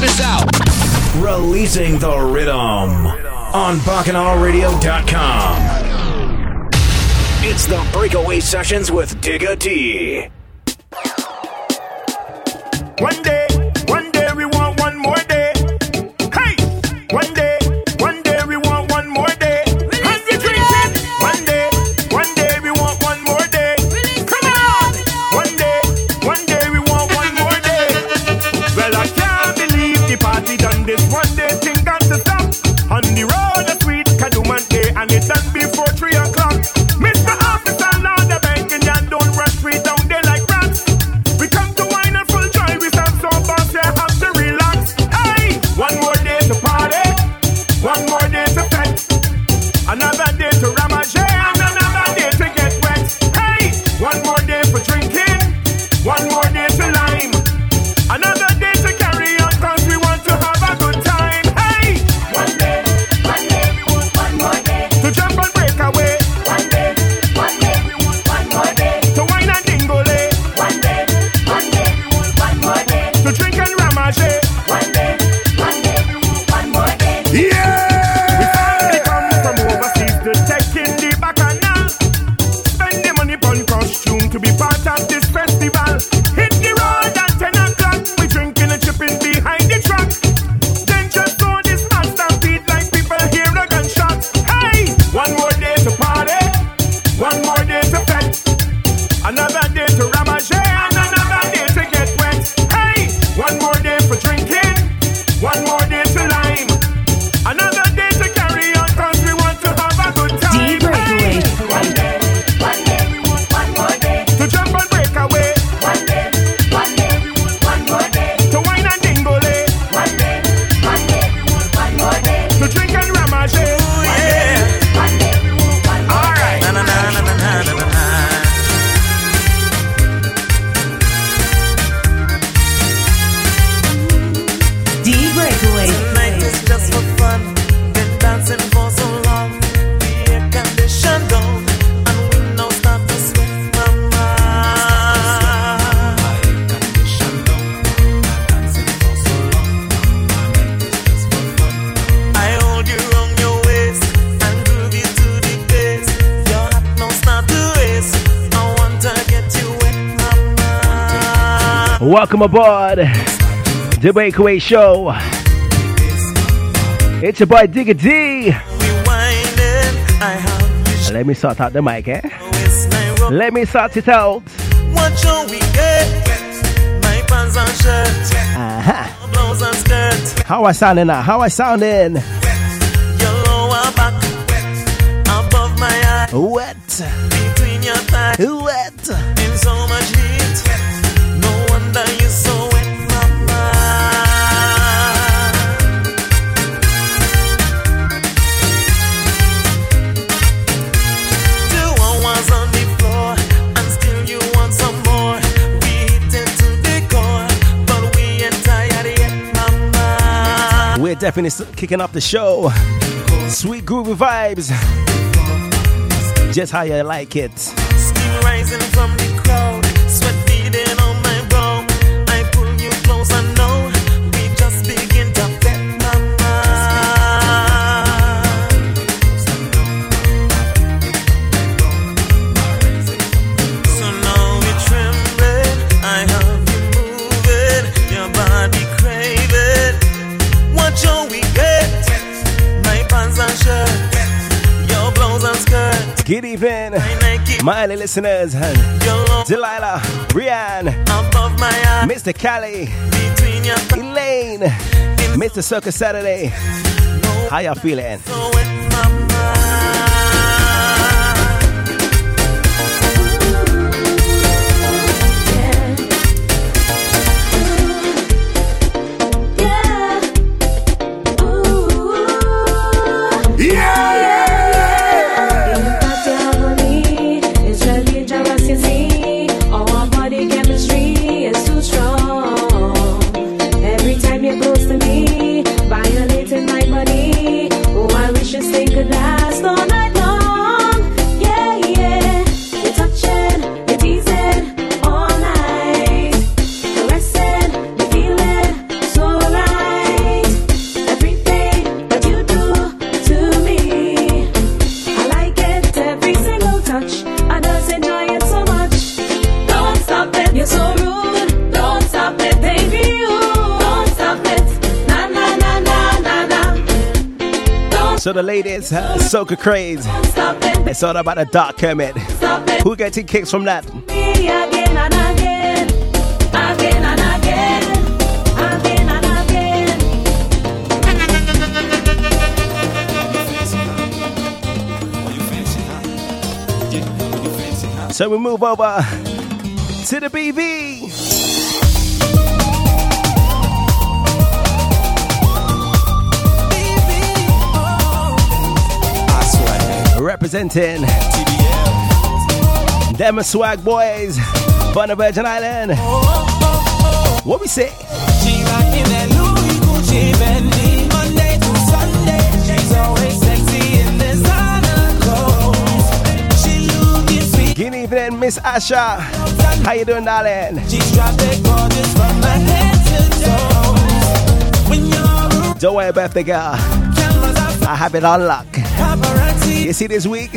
this out. Releasing the rhythm on BacchanalRadio.com. It's the Breakaway Sessions with Digga D. One day. Welcome aboard the Breakaway Show. It's your boy Digga D. Let me sort out the mic, eh? Let me sort it out. We get? My pants and shirt. Uh-huh. Blouse and skirt. How I sounding now? How I sounding? Your lower back. Above my eye. Wet. Between your thighs. We're kicking off the show. Sweet groovy vibes. Just how you like it. Listeners. Delilah, Rian, Mr. Cali, Elaine, Mr. Circus Saturday. How y'all feeling? So the ladies, uh, soca craze. It's all about a dark Kermit. Who getting kicks from that? So we move over to the BV. Representing them swag boys, Bonner Virgin Island. What we say? Good evening, Miss Asha. How you doing, darling? Don't worry about the girl. I have it on lock. You see this week?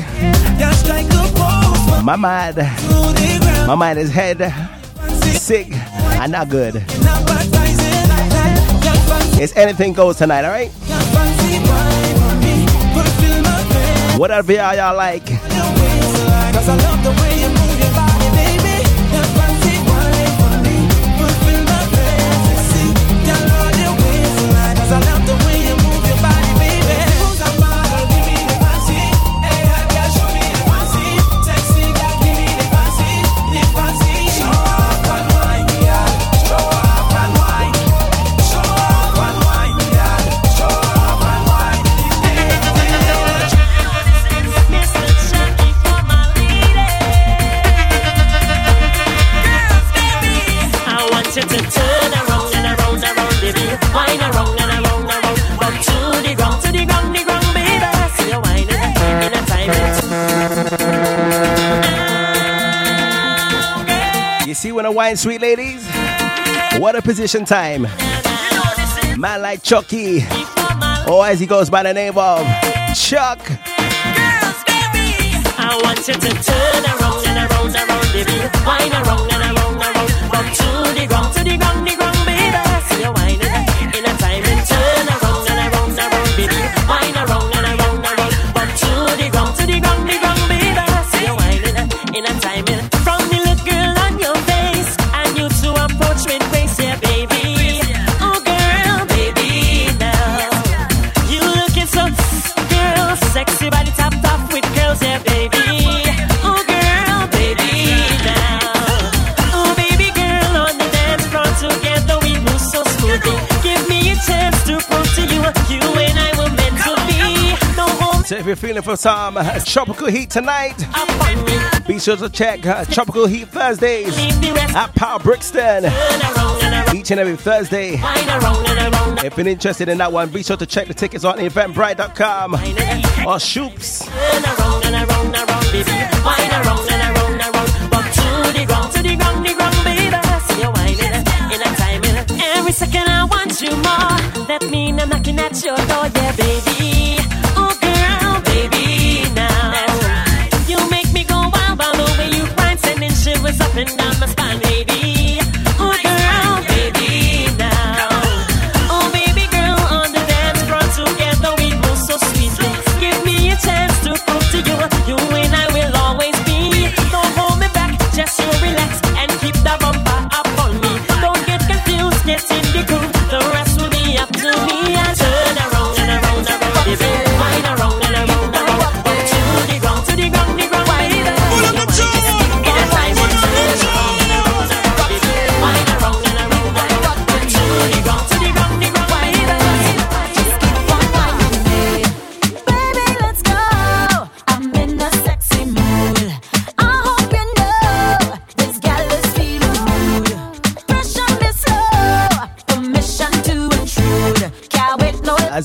My mind, my mind is head sick and not good. It's anything goes tonight, alright? Whatever y'all like. When I wine, sweet ladies? What a position time. Man like Chucky. Or as he goes by the name of Chuck. I want you to turn around and around, around, baby. Around and around, around. To if you're feeling for some uh, tropical heat tonight, be sure to check uh, Tropical Heat Thursdays at Power Brixton. Each and every Thursday. If you're interested in that one, be sure to check the tickets on eventbrite.com or Shoops. Every second I want you more. That mean I'm knocking at your door, yeah, baby. Baby, now. You make me go wild by the way you grind, sending shivers up and down my spine, baby.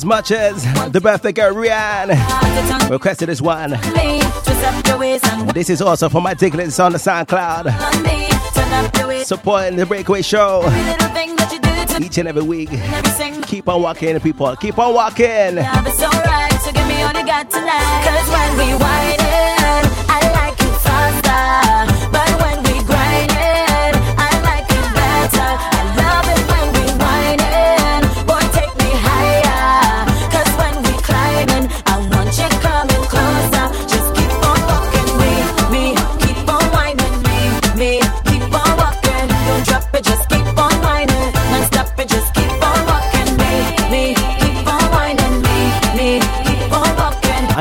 Much as the birthday girl Rihanna requested this one. This is also for my tickets on the SoundCloud. Supporting the Breakaway Show each and every week. Keep on walking, people. Keep on walking. Cause when we whining, I like it faster.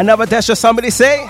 Another that's just somebody say.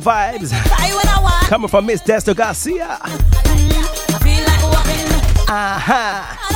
beautiful vibes coming from Miss Desta Garcia. Uh-huh.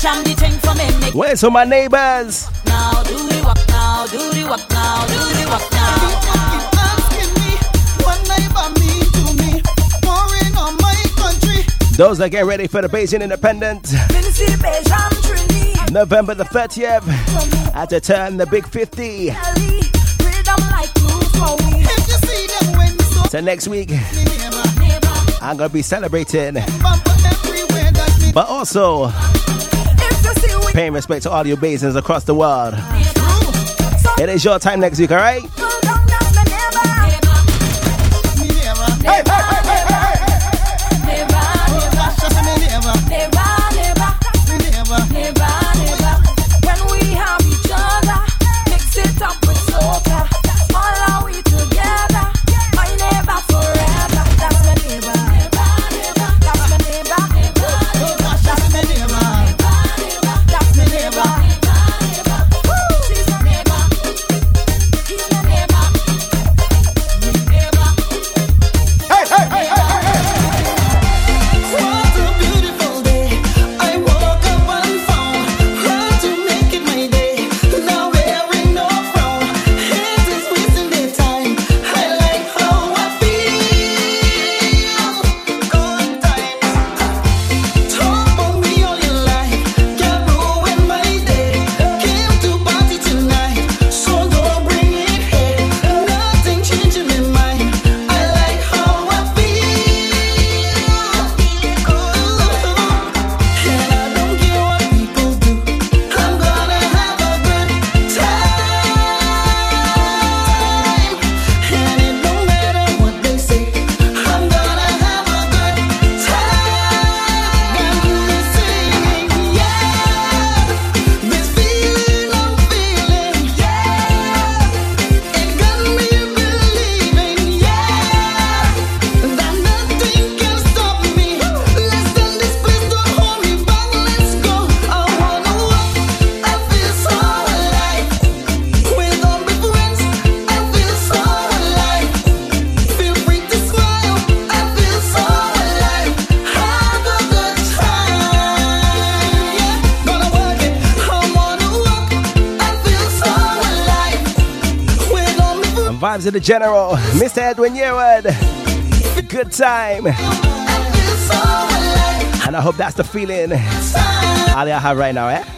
Jam the thing for me. Where's all my neighbors? Now do the walk now, do the walk now, do the walk now. Those that get ready for the Bajan Independence. November the 30th. At the turn, the big 50. So next week, I'm going to be celebrating. But also, Paying respect to all your Bajans across the world. It is your time next week, alright? to the general, Mr. Edwin Yearwood. Good time. And I hope that's the feeling Ali I have right now, eh?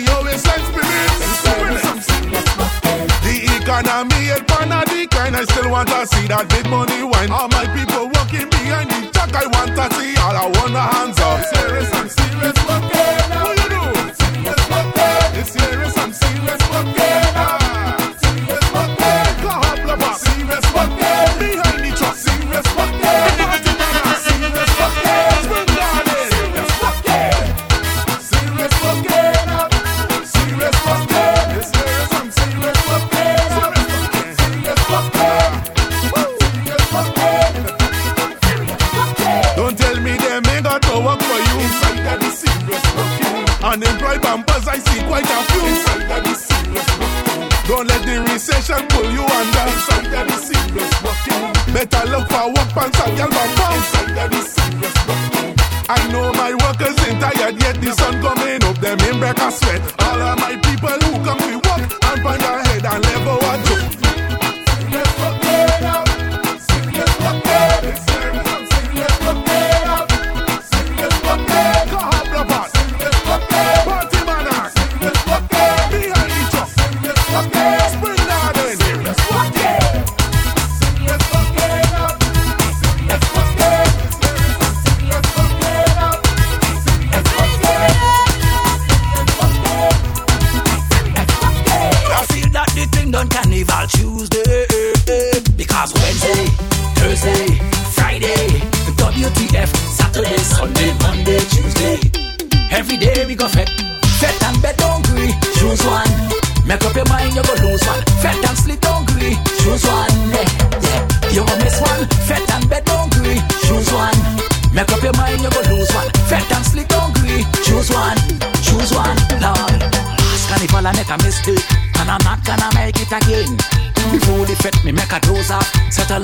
still want to see that big money wine. All my people walking behind me. truck, I want to see all I want the hands up. Serious, I'm serious,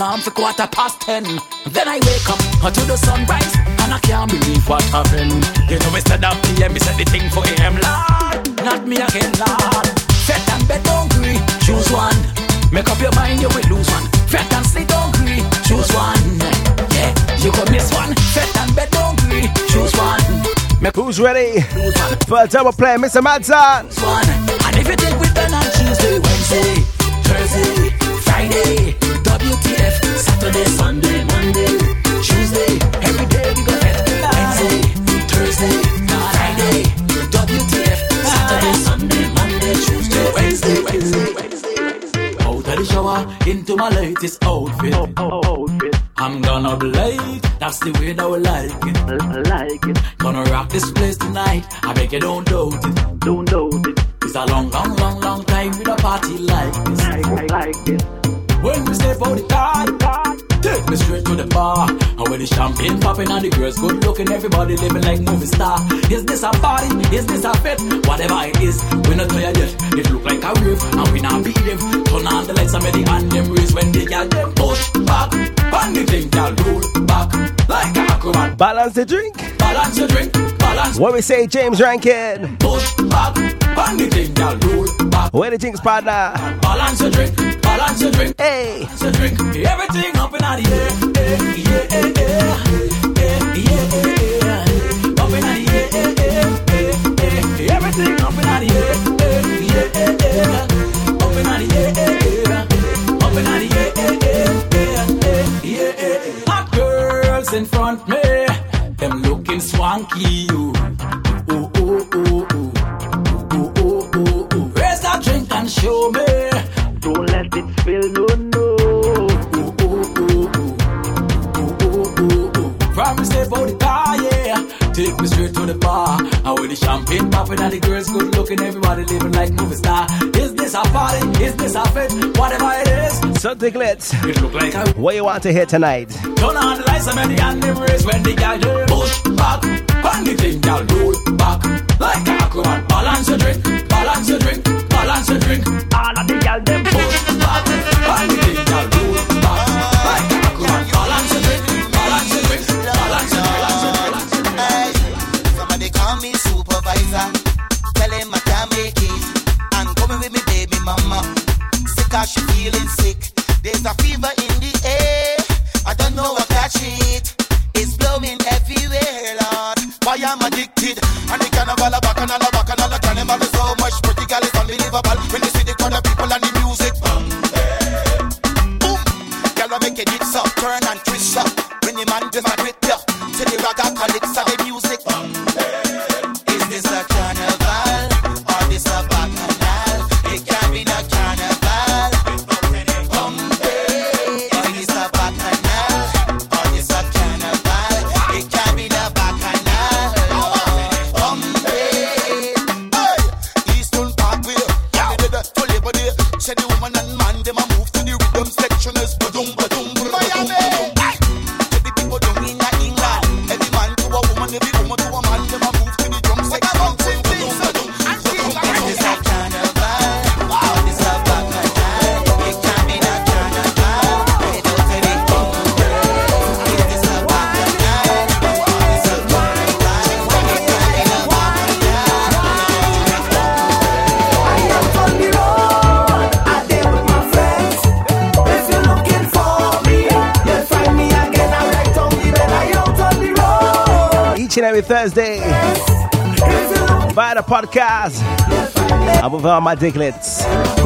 alarm for quarter past ten. Then I wake up unto the sunrise And I can't believe what happened. You know instead of PM me set the thing for AM Lord, not me again Lord. Fete and bed don't agree Choose one. Make up your mind you will lose one. Fete and sleep don't Choose one. Yeah, you go miss one. Fete and bed don't agree Choose one. Make Who's ready? for a double play, Mr. Madson? one. And if you think we done on Tuesday, Wednesday, Thursday, Friday, WTF, Saturday, Sunday, Monday, Tuesday, every day we go fete. Wednesday, Thursday, Friday, WTF, Saturday, Sunday, Monday, Tuesday, Wednesday, Wednesday, Wednesday. Wednesday. Out of the shower into my latest oh, oh, oh, outfit. I'm gonna blade, that's the way that we like it. I like it. Gonna rock this place tonight. I beg you don't doubt it. Don't doubt it. It's a long, long, long, long time with a party like this. I, like it. When we step out the car, take me straight to the bar. And when the champagne popping and the girls good looking, everybody living like movie star. Is this a party? Is this a fit? Whatever it is, we not tired yet. It look like a rave, and we not behave. Turn on the lights and make the hand them raise when they gal them push back. And the thing gal roll back like a acrobat. Balance the drink. Balance your drink, balance What we say, James Rankin? push back. And the thing gal roll back. Where the drinks, partner? Balance your drink, balance your drink. Hey, balance your drink. Everything up in the air, yeah, yeah, up in the air, everything up in the air, eh, yeah, eh, eh, up in the air, eh, eh, up in the air, girls in front me, them looking swanky. Ooh, ooh, ooh, ooh, ooh, ooh, ooh, ooh. Raise that drink and show me. Don't let it spill, no, no. Ooh, ooh, ooh, ooh, ooh, ooh, ooh, ooh. Promise they take me straight to the bar. I with the champagne popping and the girls good looking, everybody living like movie star. Is this a party? Is this a fit? Whatever it is. So Diglets, it look like a- what you want to hear tonight? Turn on the lights and the hand raise when the gal push back. And the thing gal roll back. Like a woman, balance your drink, balance your drink, balance your drink. All of the gal them push back. And the thing gal roll back. cause she feeling sick. There's a fever in the air. I don't know what that shit. It's blowing everywhere, Lord. Why I'm addicted. And I can't have a back and a every Thursday via the podcast above all my dicklets.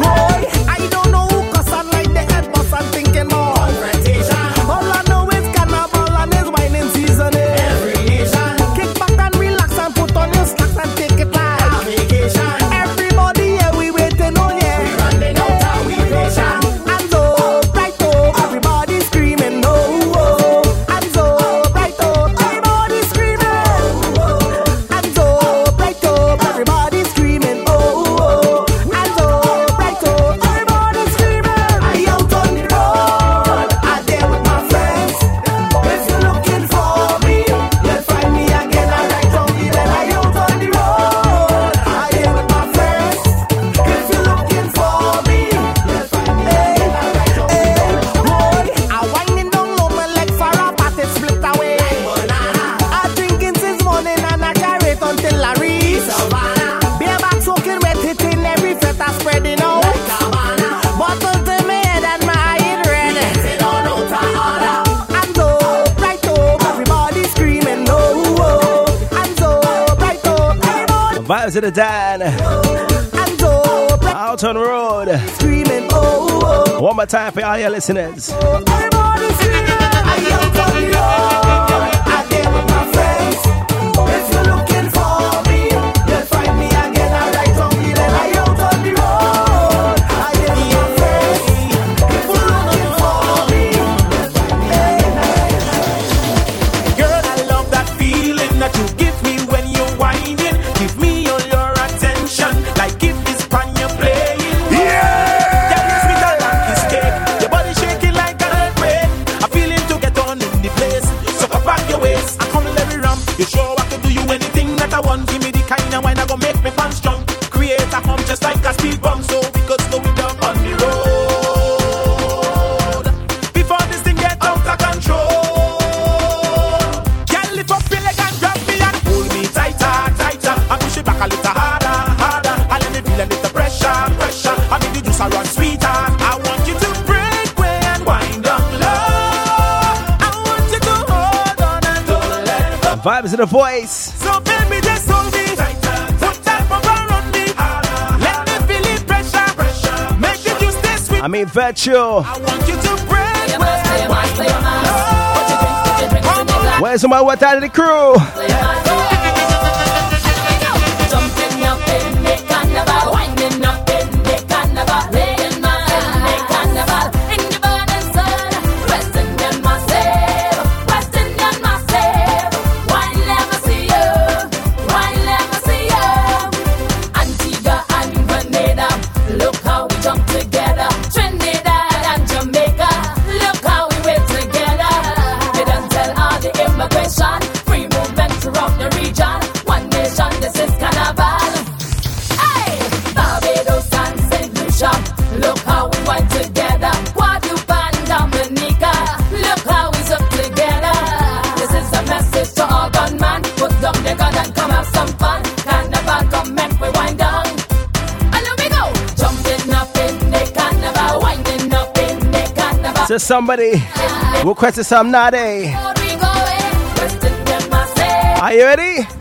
to the Dan. Out on the road. Screaming, oh, oh. One more time for all your listeners. Oh, Is it a voice? So baby, just hold me. Put that on me. Let me feel it pressure. pressure. Make you stay sweet. I mean virtue. I want you to break. Where's my water the crew? To somebody requested some Nade. Are you ready?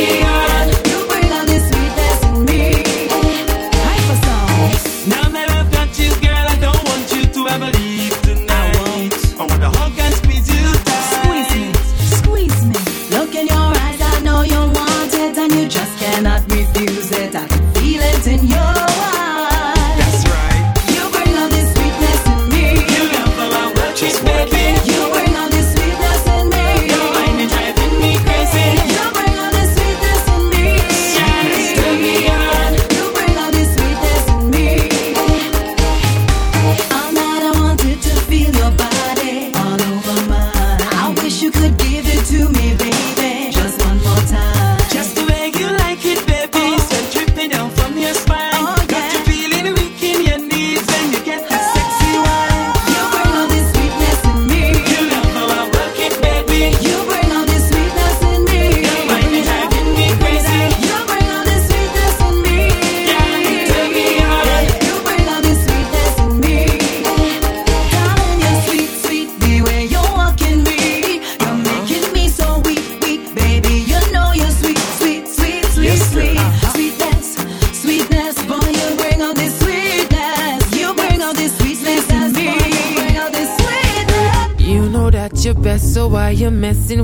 me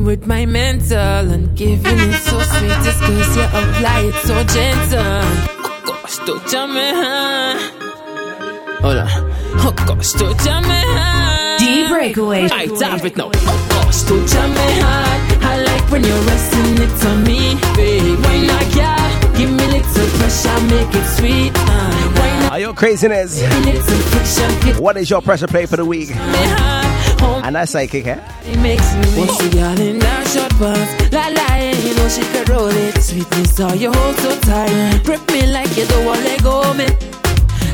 with my mental and giving it so sweet just cause you apply it so gentle. Oh gosh, don't jam me, huh? Hold on. Oh gosh, don't jam me, huh? D Breakaway. I tap it now. Oh gosh, don't jam me hard. I like when you're resting it on me, baby. Why not, yeah? Give me little pressure, make it sweet. Uh, why not? Are your craziness? Give me little friction, get What is your pressure play for the week? Me hard. Home And that's psychic, eh? It makes me What's the girl in that short pants? La la, you know she could roll it. Sweetness, how you hold so tight. Grip me like you don't want to let go of me.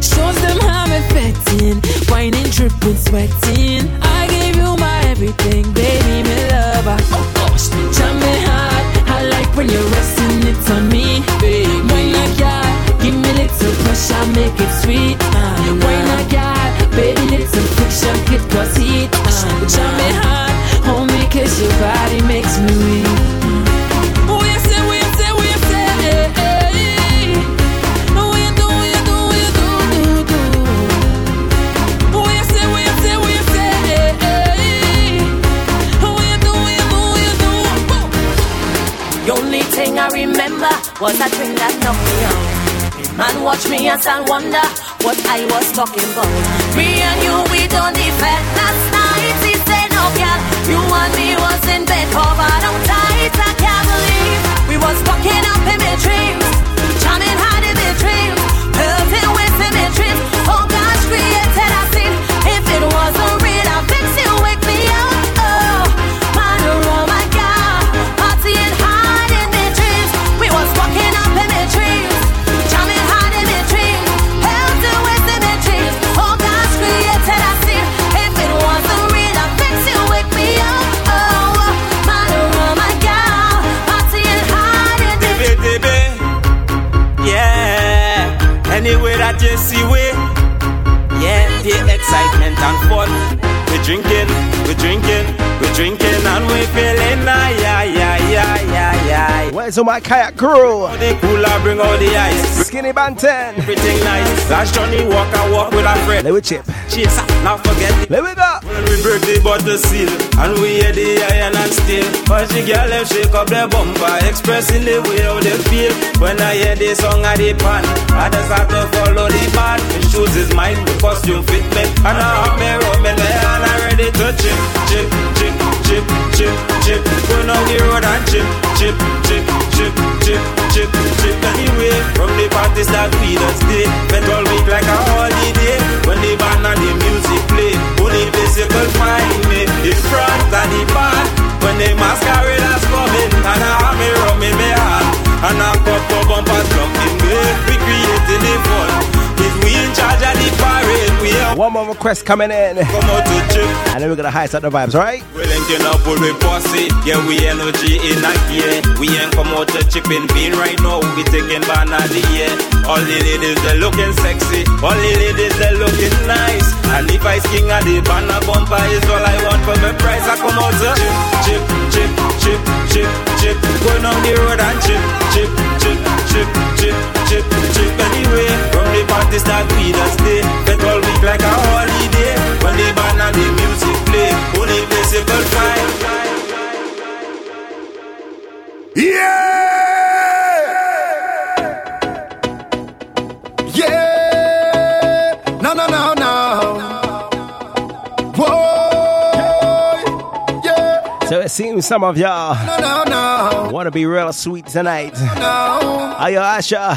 Shows them how I'm affecting. Whining, dripping, sweating. I gave you my everything, baby, me lover. Oh gosh, jam me hard. I like when you're resting it on me, baby. Why not, yeah? Give me little pressure, make it sweet. Uh, why not, yeah? Baby, little friction, get cause heat. Uh, jam me hard. Me kiss your body makes me weak. Say, say, say, do, do, do, do, do. Say, say, say, do, do, do. The only thing I remember was that thing that knocked me out. Man, watch me as I wonder what I was talking about. Me and you, we don't defend last night. He said, no, girl, you and me was in bed covered up tight. I can't believe we was fucking up in my dreams. and fun. We're drinking, we're drinking, we're drinking and we're feeling, ah, yeah, yeah, yeah, yeah aye. Where's all my kayak crew? The cooler bring all the ice. Skinny Banton. Everything nice. Last Johnny walk and walk with a friend. Let me chip. Chase up, not forget it. Let me go. When we break the bottle seal and we hear the iron and steel. But the girl them shake up their bumper, expressing the way how they feel. When I hear the song of the pan, I just have to follow the band. The shoes is mine, the costume fit me, and I have me rubbing there and I'm ready to chip, chip, chip, chip, chip, chip. Going on the road and chip, chip, chip, chip, chip, chip, chip. Anyway, from the party start we don't stay. Spent all week like a holiday. When the band and the music play, only bicycle find me in front of the band. When the masqueraders coming, and I have me rum in my hand, and I a couple bumpers blocking me. We creating the fun. If we in charge of the are One more request coming in. chip. And then we're gonna heist up the vibes, right? We linking up with we posse, yeah we energy in a. We ain't come out to chipping bean right now. We be taking ban of. All the ladies they looking sexy, all the ladies they looking nice. And if I king of the banner bumper is all I want for my price. I come out to chip, chip, chip, chip, chip, chip. Going on the road and chip, chip, chip, chip, chip, chip, chip. Anyway, from the party start we just stay. Get all week like a holiday. When the band and the music play, only visible fine. Yeah! Yeah! No, no, no, no. Whoa! Yeah! So it seems some of y'all No, no, no. want to be real sweet tonight. No. Ayo, Asha.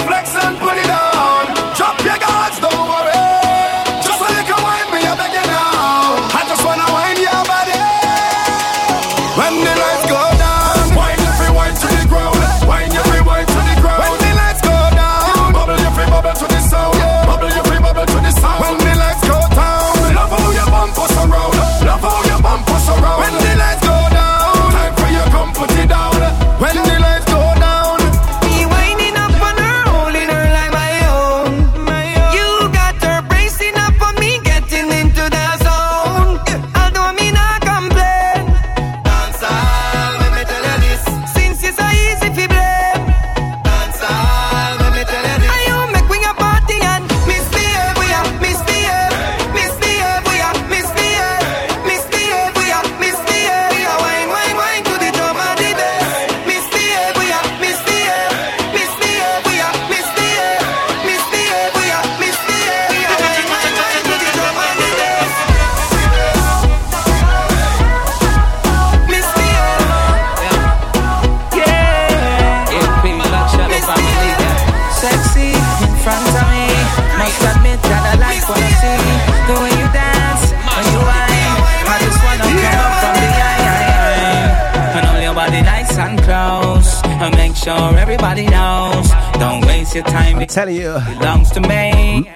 Your time. I'm telling you. belongs to me.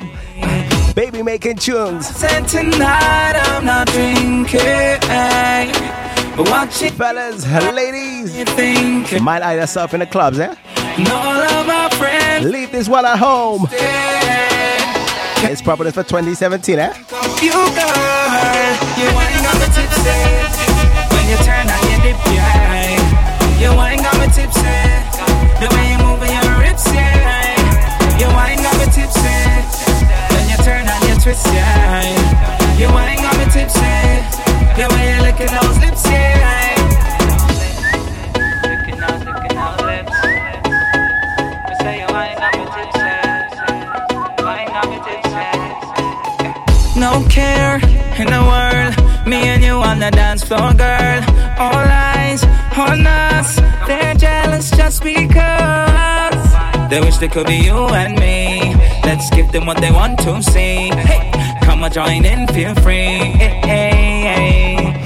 Baby making tunes. Said tonight I'm not drinking. But watch it. Fellas, ladies. you Might eye yourself in the clubs, eh? All of our friends. Leave this one at home. It's probably for 2017, eh? You girl, you ain't got me tipsy. When you turn on your dip. You ain't got me tipsy. Twist, yeah. You ain't got me tipsy. The way you at those lips, yeah. No care in the world. Me and you on the dance floor, girl. All eyes on us. They wish they could be you and me. Let's give them what they want to see. Hey, come on, join in, feel free. Hey, hey, hey.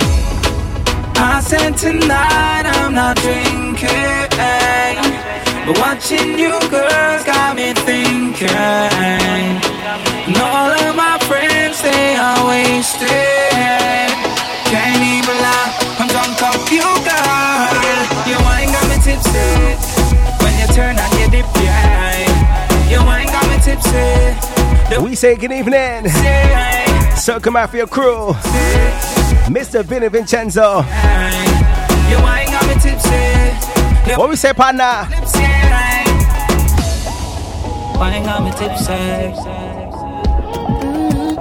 I said tonight I'm not drinking. But watching you girls got me thinking. And all of my friends, they are wasted. Can't even lie, I'm drunk off you, girl. Your wine got me tipsy. When you turn on your dip. Your wine got me tipsy. We say good evening. Circle Mafia crew. Mr. Vinny Vincenzo. Your wine got me tipsy. What we say, partner? Wine got me tipsy. Mm.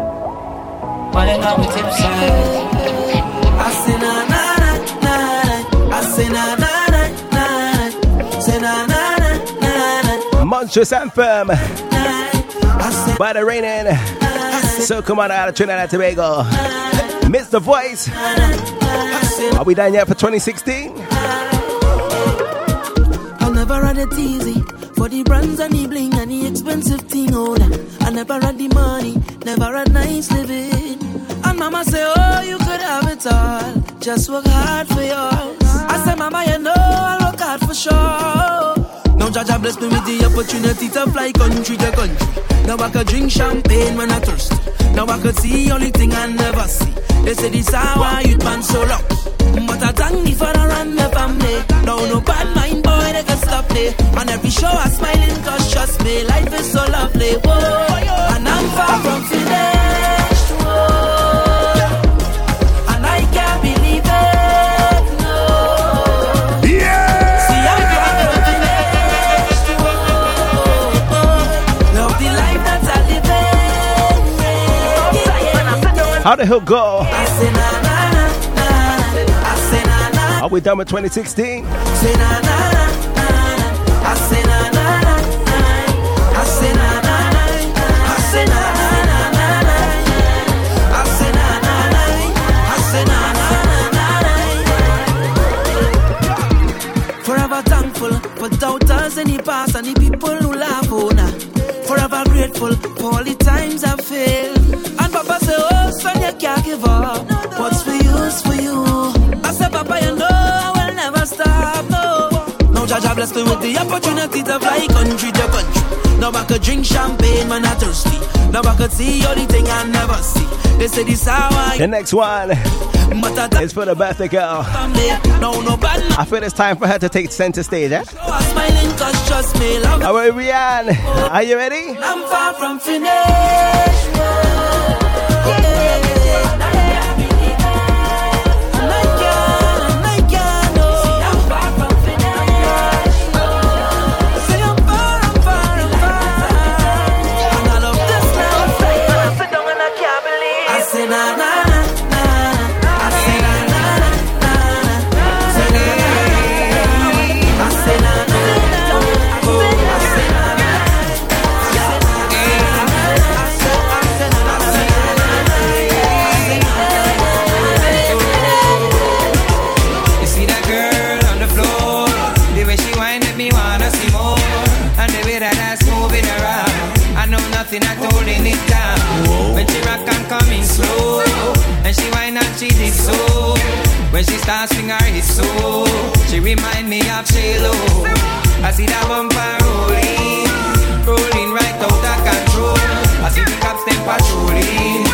Wine got me tipsy. Monstrous Anthem. By the reigning. So come on out of Trinidad and Tobago. Mr. Voice. Are we done yet for 2016? I never had it easy for the brands and the bling and the expensive thing. Oh. I never had the money, never had nice living. And mama say, Oh, you could have it all. Just work hard for yours. I say, Mama, you know I'll work hard for sure. Now Jaja bless me with the opportunity to fly country to country. Now I could drink champagne when I thirst. Now I could see only thing I never see. They say this hour youth man so long. But I thank the father and my family. Now no bad mind boy they can stop me. On every show I smiling cause trust me, life is so lovely. Whoa, and I'm far from finished. Whoa, na na na. I say na na na na. Forever thankful for doubters in the past and the people who laugh oh nah. Forever grateful for all the times I failed. And Papa say, Oh son, you can't give up. What's for you is for you. I said, Papa, you know I will never stop. No. Now Jaja bless me with the opportunity to fly country to country. Now I could drink champagne when I thirsty. Now I could see all the thing I never see. They say this how I The next one is for the birthday girl. I feel it's time for her to take center stage, eh? I'm smiling cause trust me, love. All right, Rianne, are you ready? I'm far from finished. When she starts swing her hips so, she remind me of J-Lo. I see that bumper rolling, rolling right out of control. I see the cops them patrolling,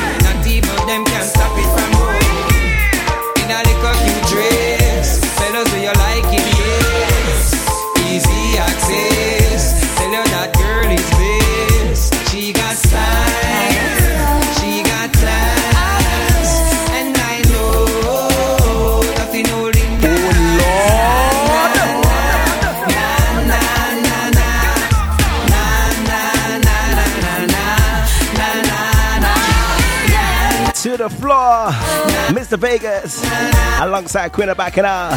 Mr. Vegas, alongside of Bacchanal.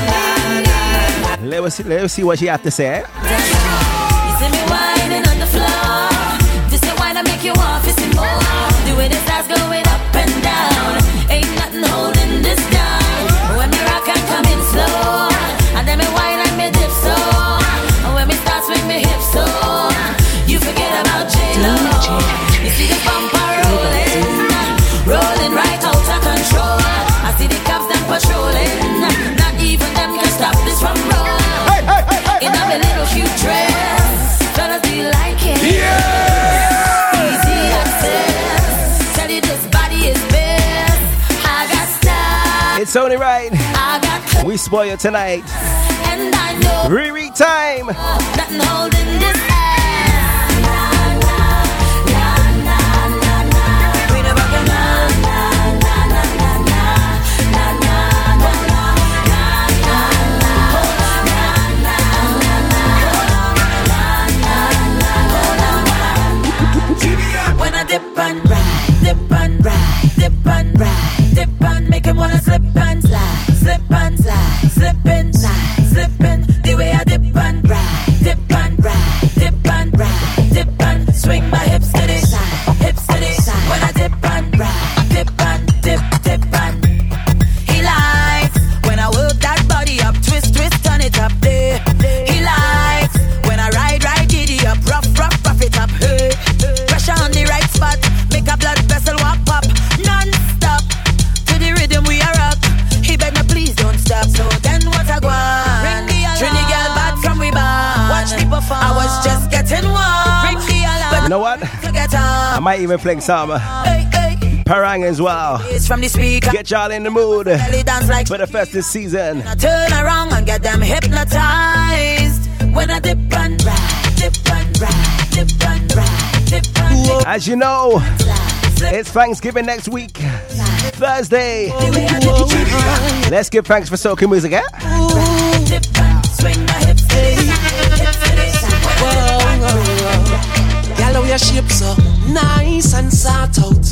Let us let us see what she have to say. not even them can stop this from In little cute dress, like it. Yeah. Tell you this body is. I got. It's only right. We spoil you tonight. And I know. Riri time. Nothing holding this ass. Dip and ride, dip and ride, dip and ride, dip and make him wanna slip and slide, slip and slide, slip and might even fling some Hey, hey. parang as well. It's from the speaker. Get y'all in the mood Belly dance like for the festive season. Turn around and get them hypnotized when I dip and ride, dip and ride, dip and ride, dip and dip. As you know, it's Thanksgiving next week, Thursday. Let's give thanks for soca music, eh? Dip and swing my hips nice and sort out.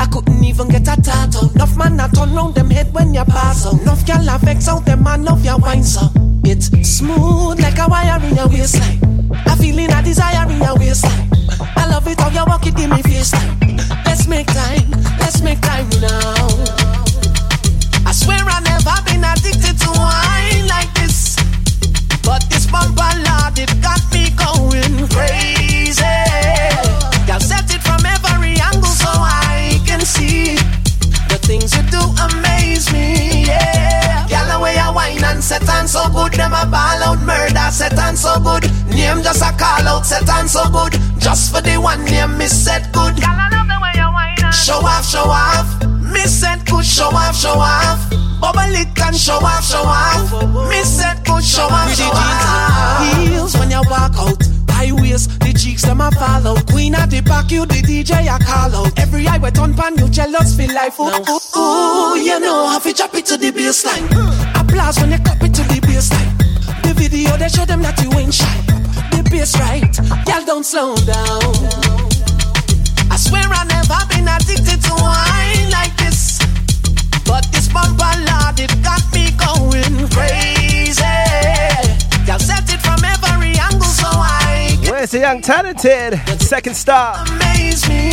I couldn't even get a tat out. Enough man a turn round them head when you pass out. Enough girl a vex out them man love your wine so. It's smooth like a wire in your waistline. A feeling a desire in your waistline. I love it how you walk it in me face. Let's make time, let's make time now. I swear I never been addicted to wine like this. But this bumper lord, it got me going crazy. Girl, set it from every angle so I can see the things you do amaze me. Yeah, girl, the way you wine and set on so good, them a ball out murder, set on so good. Name just a call out, set on so good. Just for the one name, miss set good. Girl, I love the way you wine and show off, show off. Miss set good, show off, show off. Bubble it and show off, show off. Miss set good, show off, show off. Heels when you walk out. High waist, the cheeks them a fall out. Queen at the back, you the DJ a call out. Every eye wet on pan, you jealous feel like ooh, ooh, ooh, you know how to drop it to the baseline. Applause when you clap it to the baseline. The video they show them that you ain't shy. The bass right, y'all don't slow down. I swear I never been addicted to wine like this. But this bumper lord, it got me going crazy. Y'all set it from every Where's the young talented second star? amaze me.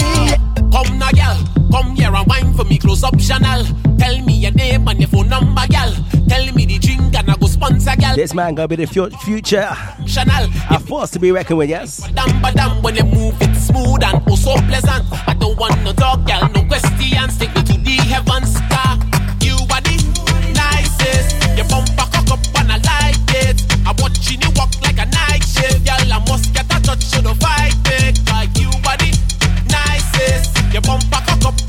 Come now, gal. Come here and wine for me, close up Chanel. Tell me your name and your phone number, gal. Tell me the drink and I go sponsor, gal. This man gonna be the fu- future. Chanel. A force to be reckoned with, yes. Badam, badam, when you move it smooth and oh so pleasant. I don't want no dog, gal, no questions. Take me to the heavens, car. You are the nicest. Your bumper cock up and I like it. I'm watching you walk like a night shift, gal. I must touch to the fight it. Like you are the nicest. Your bumper cock up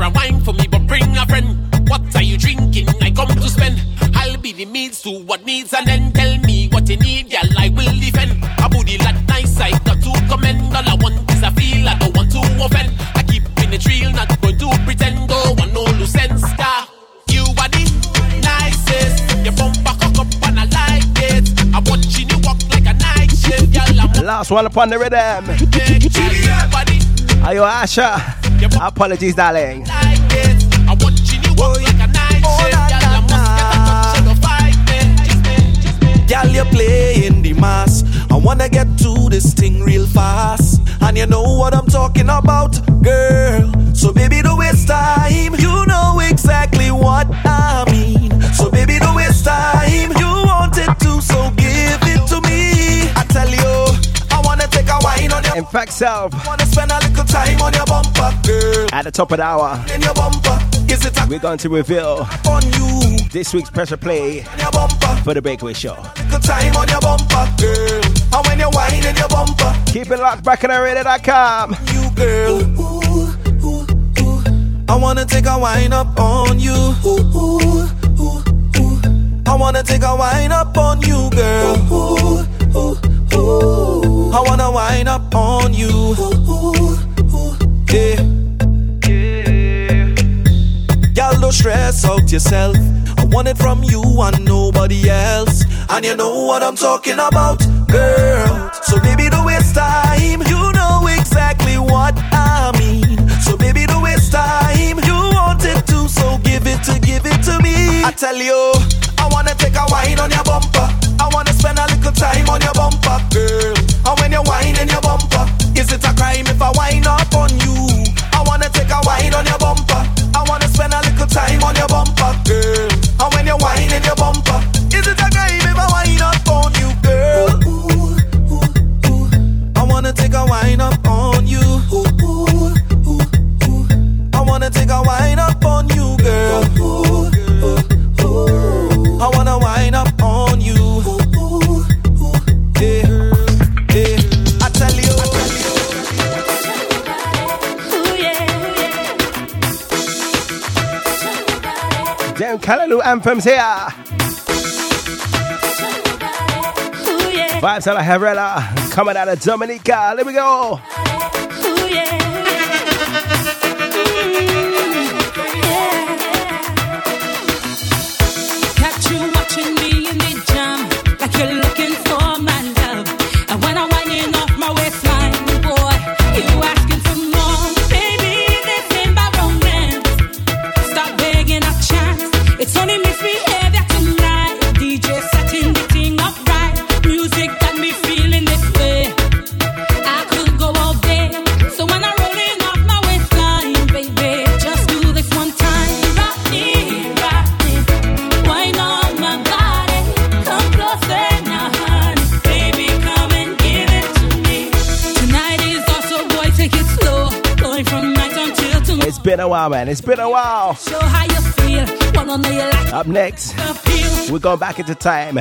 here and wine for me, but bring a friend. What are you drinking? I come to spend. I'll be the means to what needs, and then tell me what you need, girl. I will defend. A booty like nice, I got to commend. All I want is a feel, I don't want to offend. I keep in the real, not going to pretend. Go on, no loose ends, car. You are the nicest. Your bumper cock up and I like it. I'm watching you walk like a night shift, girl. Last one upon the rhythm. body you Asha. Apologies, darling. girl. I must get a touch of the fight, man. Girl, you playing the mass. I wanna get to this thing real fast. And you know what I'm talking about, girl. So baby, don't waste time. You know exactly what I mean. So baby, don't waste time. You bumper, girl. At the top of the hour, In your bumper, is it a we're going to reveal on you? this week's pressure play for the Breakaway Show. time on your bumper, girl. And when you whine in your bumper, Keep it locked back on radio.com. you girl. Ooh, ooh, ooh. I wanna take a wine up on you. I wanna take a wine up on you, girl. Ooh. I wanna wine up on you. Ooh. Yeah. Y'all don't stress out yourself. I want it from you and nobody else. And you know what I'm talking about, girl. So baby, don't waste time. You know exactly what I mean. So baby, don't waste time. You want it to, so give it to, give it to me. I tell you, I wanna take a wine on your bumper. I wanna spend a little time on your bumper, girl. And when you whine in your bumper, is it a crime if I whine up on you? I wanna take a wine on your bumper. I wanna spend a little time on your bumper, girl. And when you whine in your bumper, is it a crime if I whine up on you, girl? Ooh, ooh, ooh. I wanna take a wine up on you. Ooh, ooh, ooh. I wanna take a wine up Callaloo anthems here. Vibes out of Herrera, coming out of Dominica. Let me go. While, man. It's been a while. Show how you feel. Wanna know you like Up next, we're going back into time.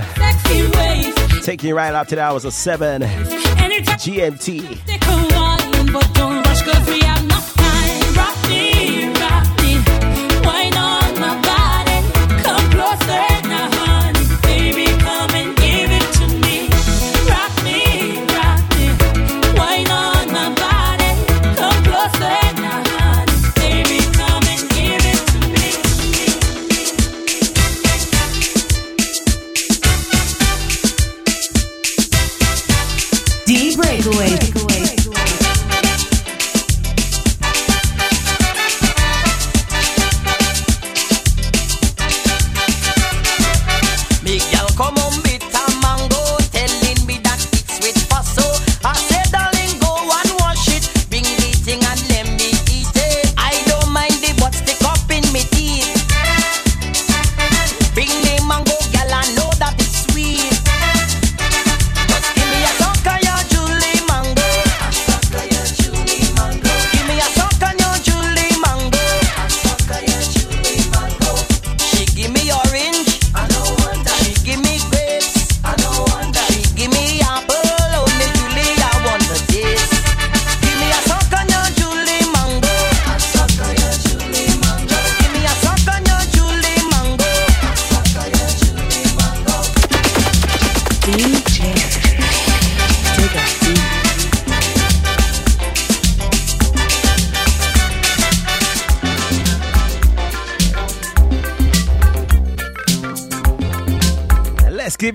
Taking you right up to the hours of 7 Anytime GMT.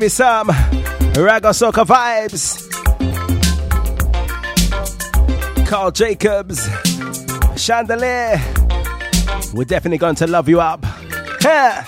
Some Ragga Soca vibes. Carl Jacobs, Chandelier. We're definitely going to love you up. Yeah.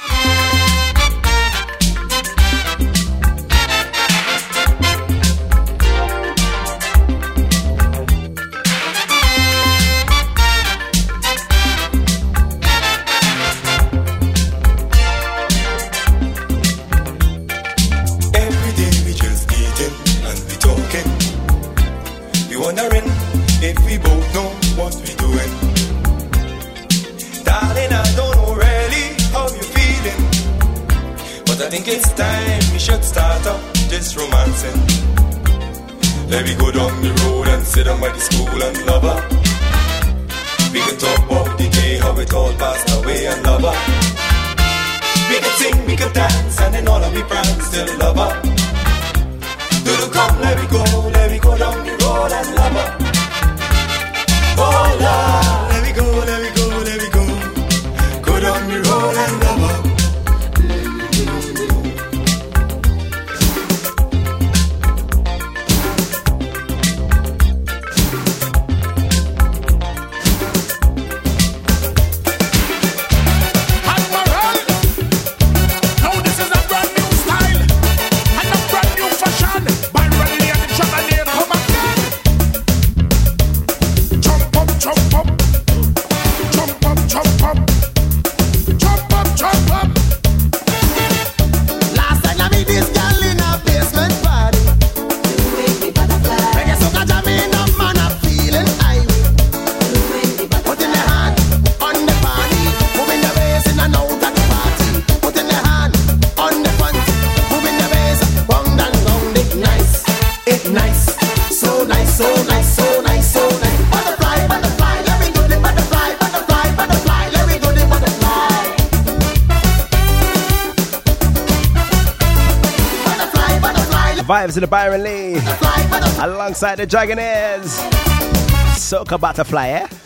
it up, the day, how it all passed away and lover. We can sing, we can dance, and in all of we prance till lover. Doodle come, let me go, let me go down the road and lover. Oh love, let me go, let me go. vibes in the Byron Lee. Alongside the Dragonaires. Soca Butterfly, eh?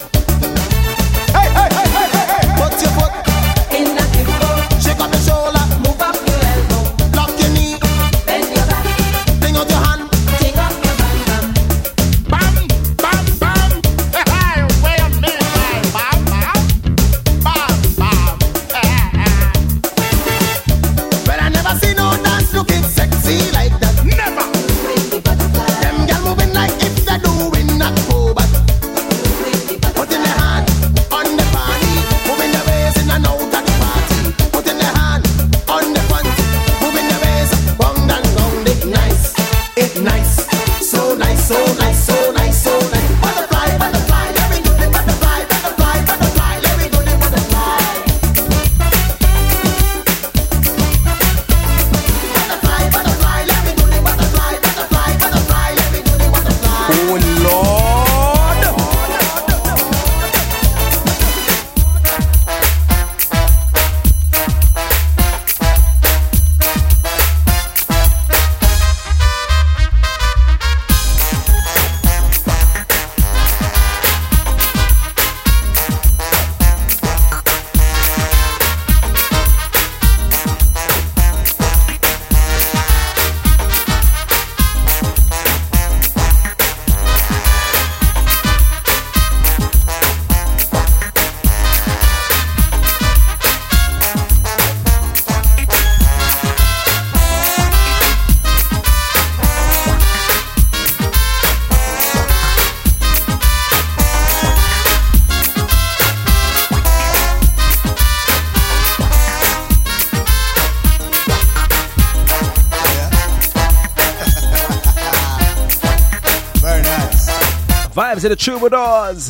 in the troubadours.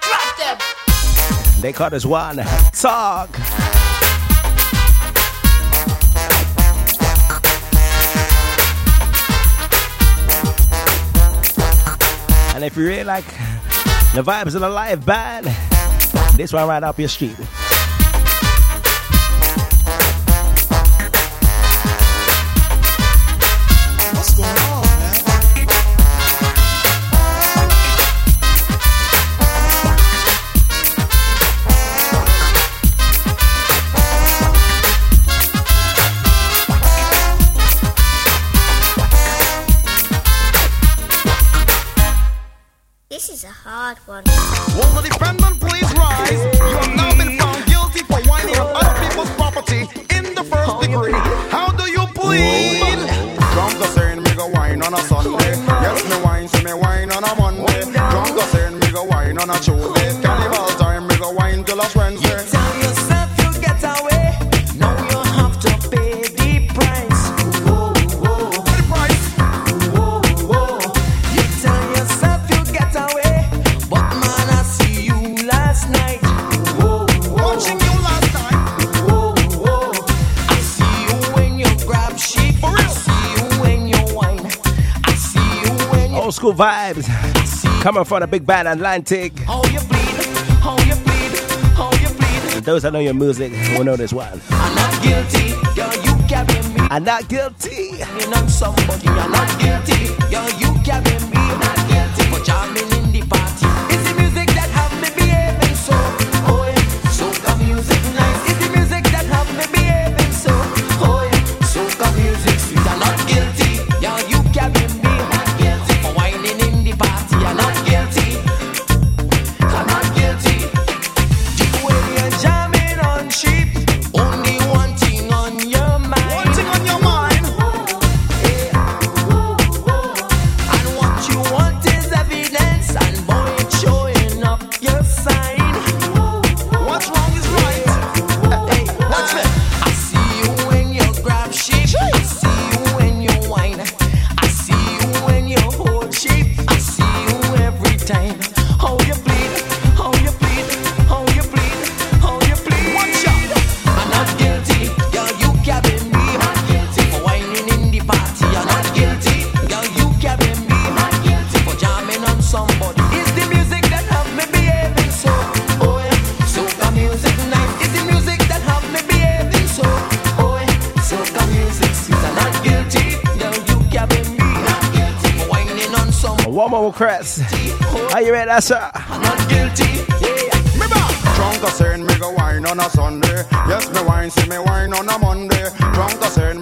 Drop them. They call us one talk. And if you really like the vibes in the live band, this one right up your street. coming from the Big Bad Atlantic. Oh, you bleed. Oh, you bleed. Oh, you bleed. Those that know your music will know this one. I'm not guilty. Girl, you carry me. I'm not guilty. You know somebody. I'm not guilty. Girl, you carry me. Democrats. Are you ready, sir? I'm not guilty. Drunk a sin, me go wine on a Sunday. Yes, me wine, see me wine on a Monday. Drunk a sin,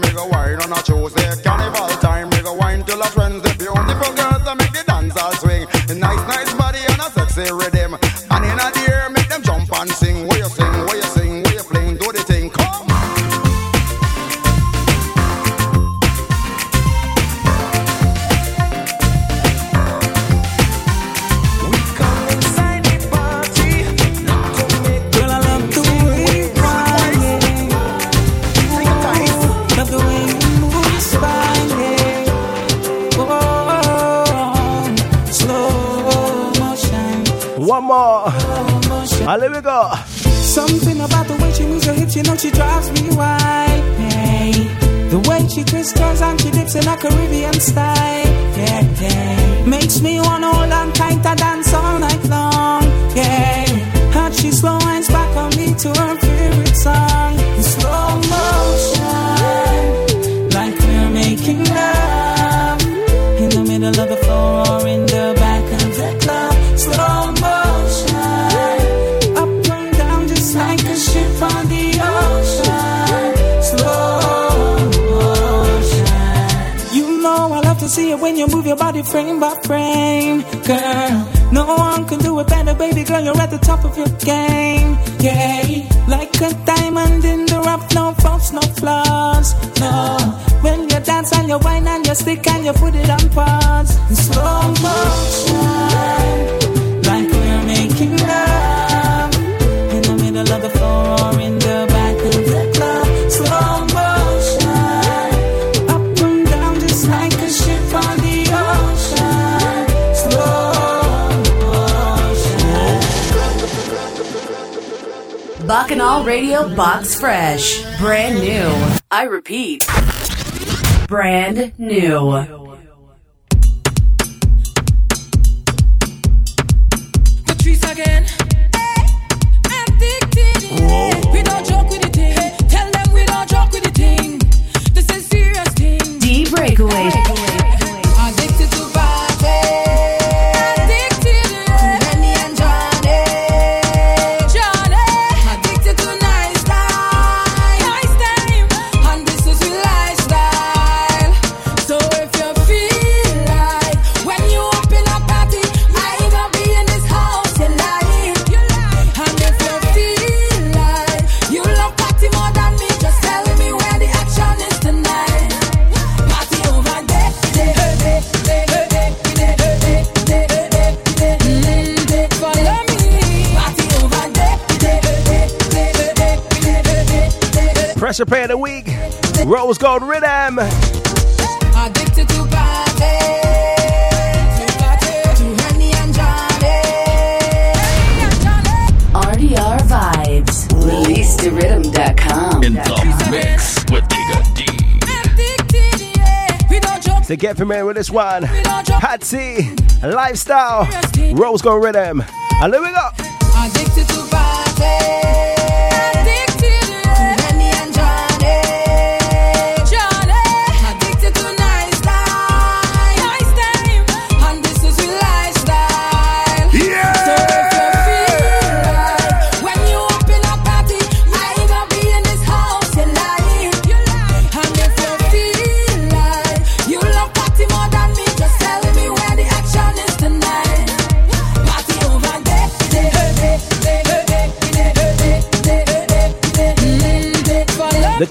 your body frame by frame, girl. No one can do it better, baby girl. You're at the top of your game, yeah. Like a diamond in the rough, no faults, no flaws, no. When you dance and you whine and you stick and you put it on pause, in slow motion, like we're making love in the middle of the floor in Rock and All Radio Box Fresh. Brand new. I repeat, brand new. Rose Gold Rhythm. Addicted to party. RDR Vibes. Release to rhythm.com. In the mix with Giga D. So get familiar with this one. Hatsy, Lifestyle, Rose Gold Rhythm. And here we go. Addicted to party.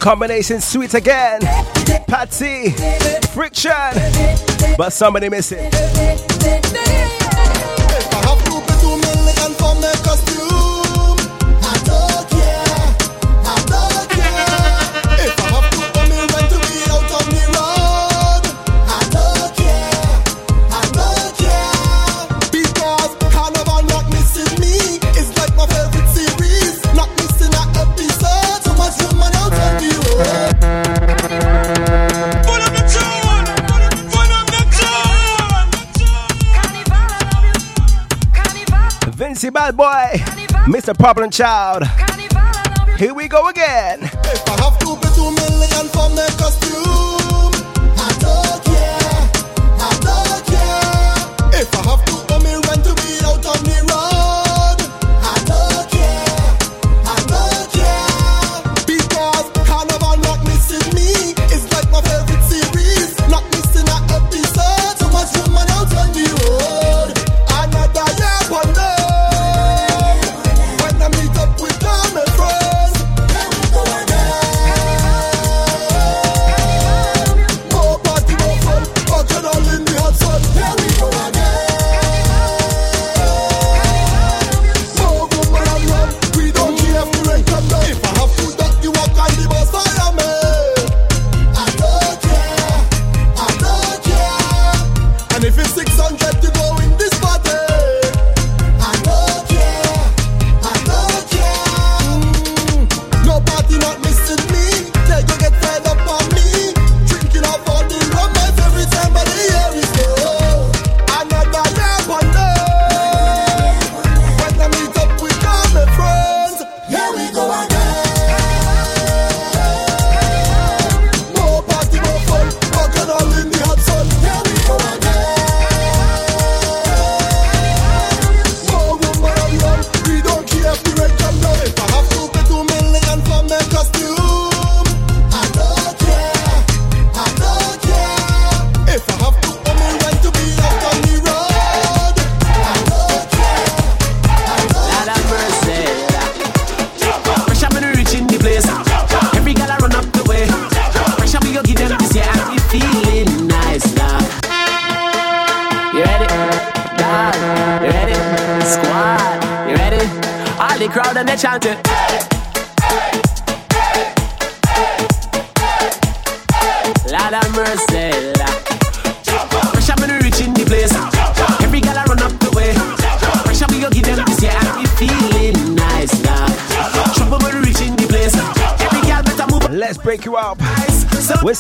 Combination sweet again. Patsy, friction, but somebody missing. Sexy bad boy, Mr. Problem Child. Here we go again. If I have to pay two million costume.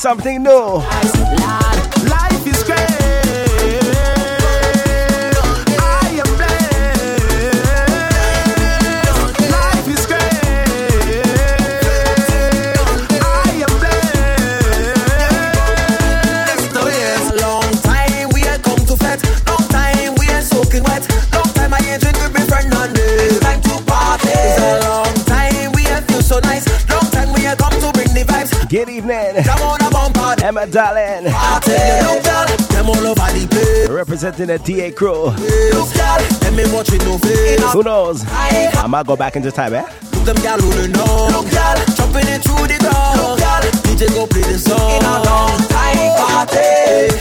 something new. representing the crew. Who knows? I might go back into time, eh? Them gal who don't know, gal jumping through the ground, gal DJ go play the song in a long time party.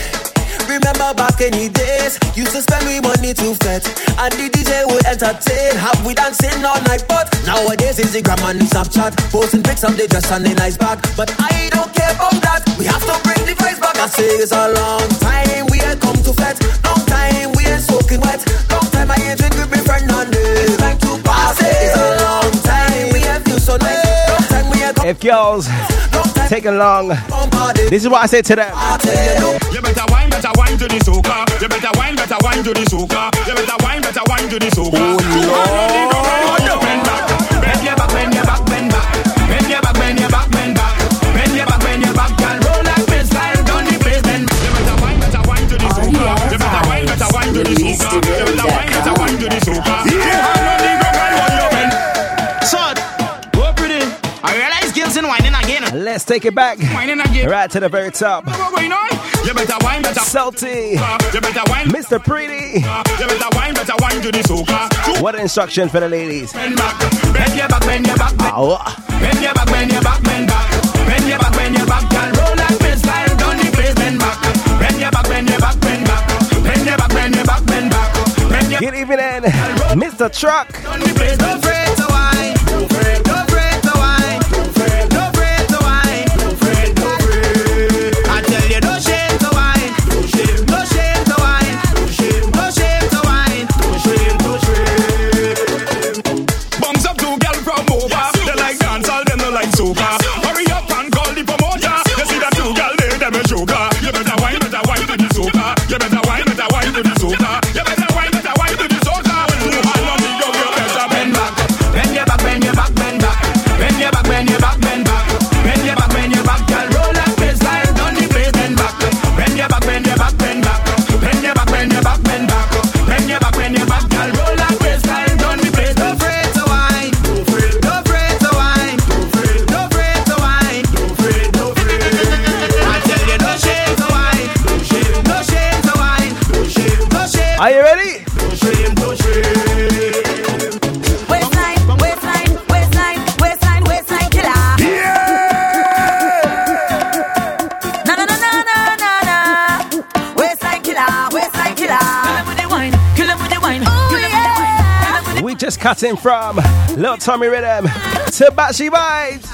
Remember back in the days, used to spend we money to fete, and the DJ would entertain, have we dancing all night. But nowadays Instagram and Snapchat, posting pics of the dress and the nice bag. But I don't care about that. We have to bring the price back. I say it's a long time we had come to fete. If girls take along, this is what I say to them. You better wine, better wine to the soca. You better wine, better wine to the soca. You better wine, better wine to the soca. Oh, Lord. Let's take it back. Right to the very top. What going? You better wine, better Salty. You better wine, Mr. Pretty. You better wine, better wine to the soca. What instruction for the ladies? Bend back, bend your We cutting from Little Tommy Rhythm to Bashi Vibes.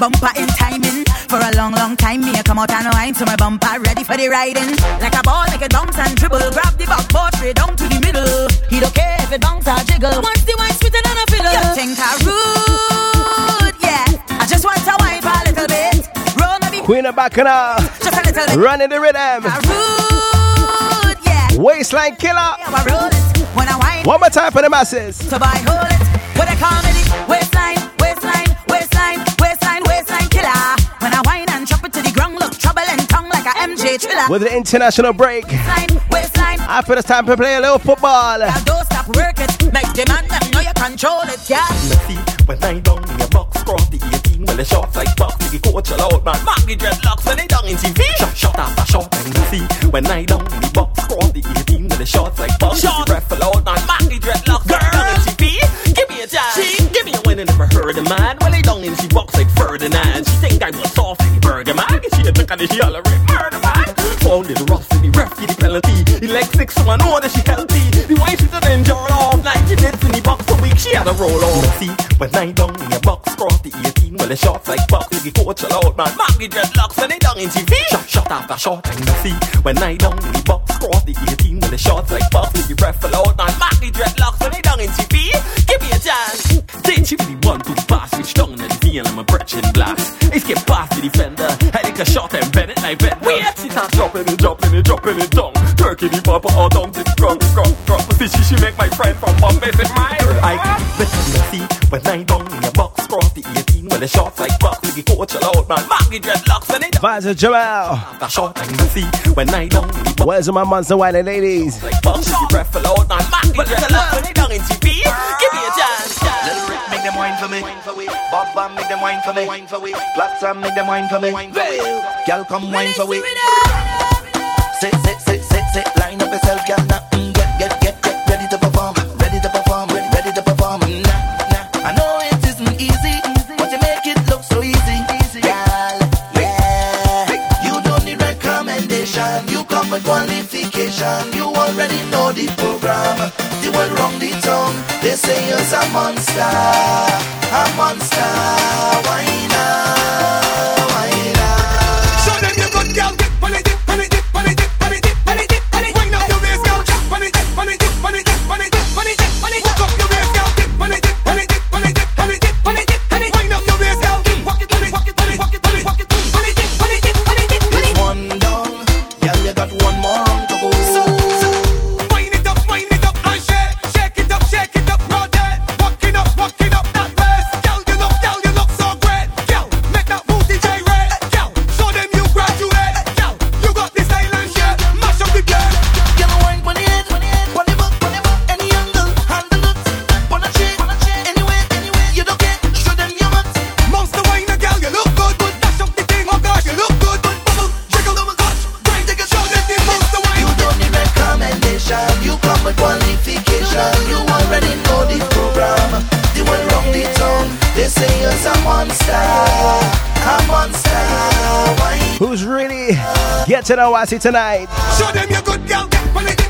Bumper in timing. For a long, long time, me I come out and whine, so my bumper ready for the riding. Like a ball, make it bounce and dribble. Grab the backboard straight down to the middle. He don't care if it bounce or jiggle. Once the wine sweeter than a fiddle. You think I rude, yeah. I just want to whine for a little bit. Roll me Queen of Bacchanal. just a little bit. Running the rhythm. Rude, yeah. Waistline killer. How I roll it when I whine. One more time for the masses. So by hold With the international break. Waistline, waistline, I feel it's time to play a little football. girl, don't stop work it. Make the man them know you control it, yeah. See, when I down in your box, cross the 18, well, the shots like box, the coach allowed, man. Mark the dreadlocks when they down in TV. Shot, shot after shot, and you see, when I down in the box, cross the 18, well, the shots like box, the ref allowed, man. Mark the dreadlocks, girl, down in TV. Give me a chance, give me a win, I never heard a man. When I down in she box like Ferdinand, she think I was soft like burger man. She a took on the she all a rip murder man. Found it rough, give the penalty. He like six one, oh, that she healthy. She had a roll on. See, when I down in your box, cross the 18, well, the shots like box, the coach allowed, man. Mark the dreadlocks when they down in TV. Shot, shot after shot, and you see, when I down in the box, cross the 18, well, the shots like box, the ref allowed, man. Mark the dreadlocks when they down in TV. Give me a chance. Then she really want to pass, which down in the field, I'm a brethren blast. Escape past the defender, I take a shot and bend it like bend. Wait, she starts dropping it, dropping it, dropping it down. Turkey the papa, all down to the ground, ground, ground. Fishy, she make my friend from Bombay, say, my I better you see when I down in your box, cross the 18, well, the shots like box, the coach allowed, man. The dreadlocks when they Visor Joel. the shot, and you see when I down in the box. Where's my monster whining ladies? Like box, the ref allowed, man. The dreadlocks when they down in TV. Give me a chance. Little Rick, make them wine for me. Bob Bam, make them wine for me. Platsam, make them wine for me. Girl, come wine for we. Sit, sit, sit, sit, sit. Line up yourself, girl. Now, my qualification. You already know the program. They will wrong the tongue. They say you're a monster, a monster. Why not? get to know catching see tonight. Show them your good girl.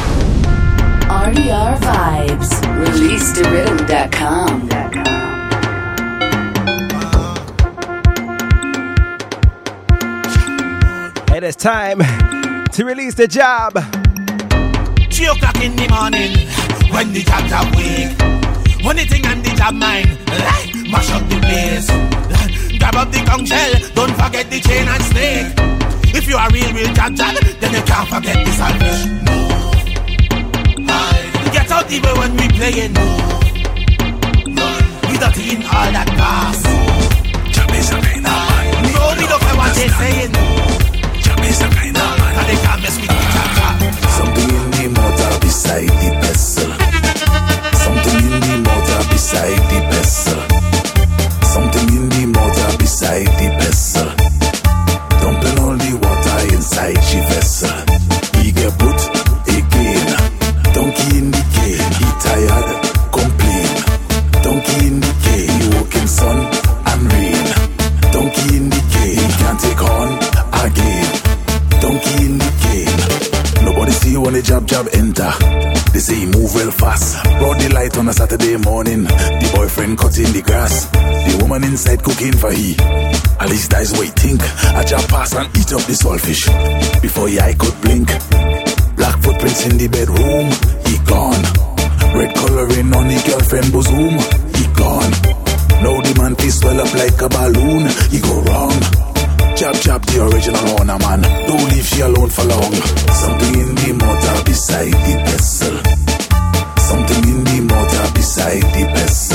RDR Vibes. Release to rhythm.com. It is time to release the job. Three o'clock in the morning when the job's awake. one thing and the job mine. Like, mash up the place. Grab up the conch shell. Don't forget the chain and snake. If you are real, real job, jab, then you can't forget the salvation. No get out even when we playing move. We don't in all that gas. No, we don't care what they saying. Now they can't mess with the cha-cha. Something in the motor beside the vessel. Something in the motor beside the vessel. on a Saturday morning. The boyfriend cutting the grass. The woman inside cooking for he. At least that's what he think. I just pass and eat up the saltfish. Before he I could blink. Black footprints in the bedroom. He gone. Red coloring on the girlfriend bosom. He gone. Now the to swell up like a balloon. He go wrong chop chop the original owner man. Don't leave she alone for long. Something in the motor beside the vessel. Something in the inside the best.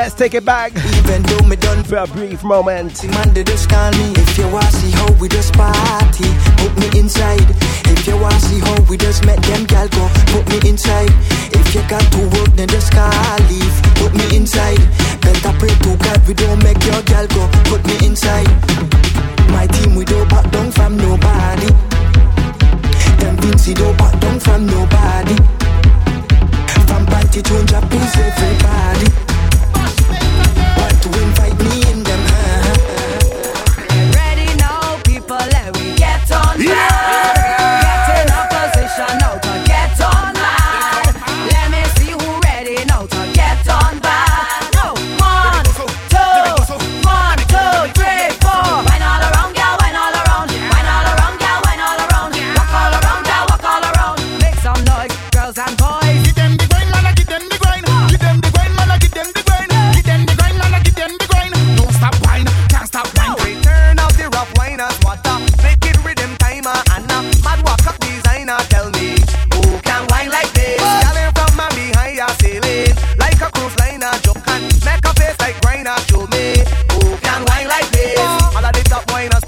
Let's take it back. Even though me done for a brief moment. Man, they just call me. If you want see how we just party, put me inside. If you want see how we just met them gal go, put me inside. If you got to work, then just call leave. Put me inside. Better pray to God we don't make your gal go. Put me inside. My team we don't back down from nobody. Them Vincy don't back down from nobody. From party to Japanese everybody.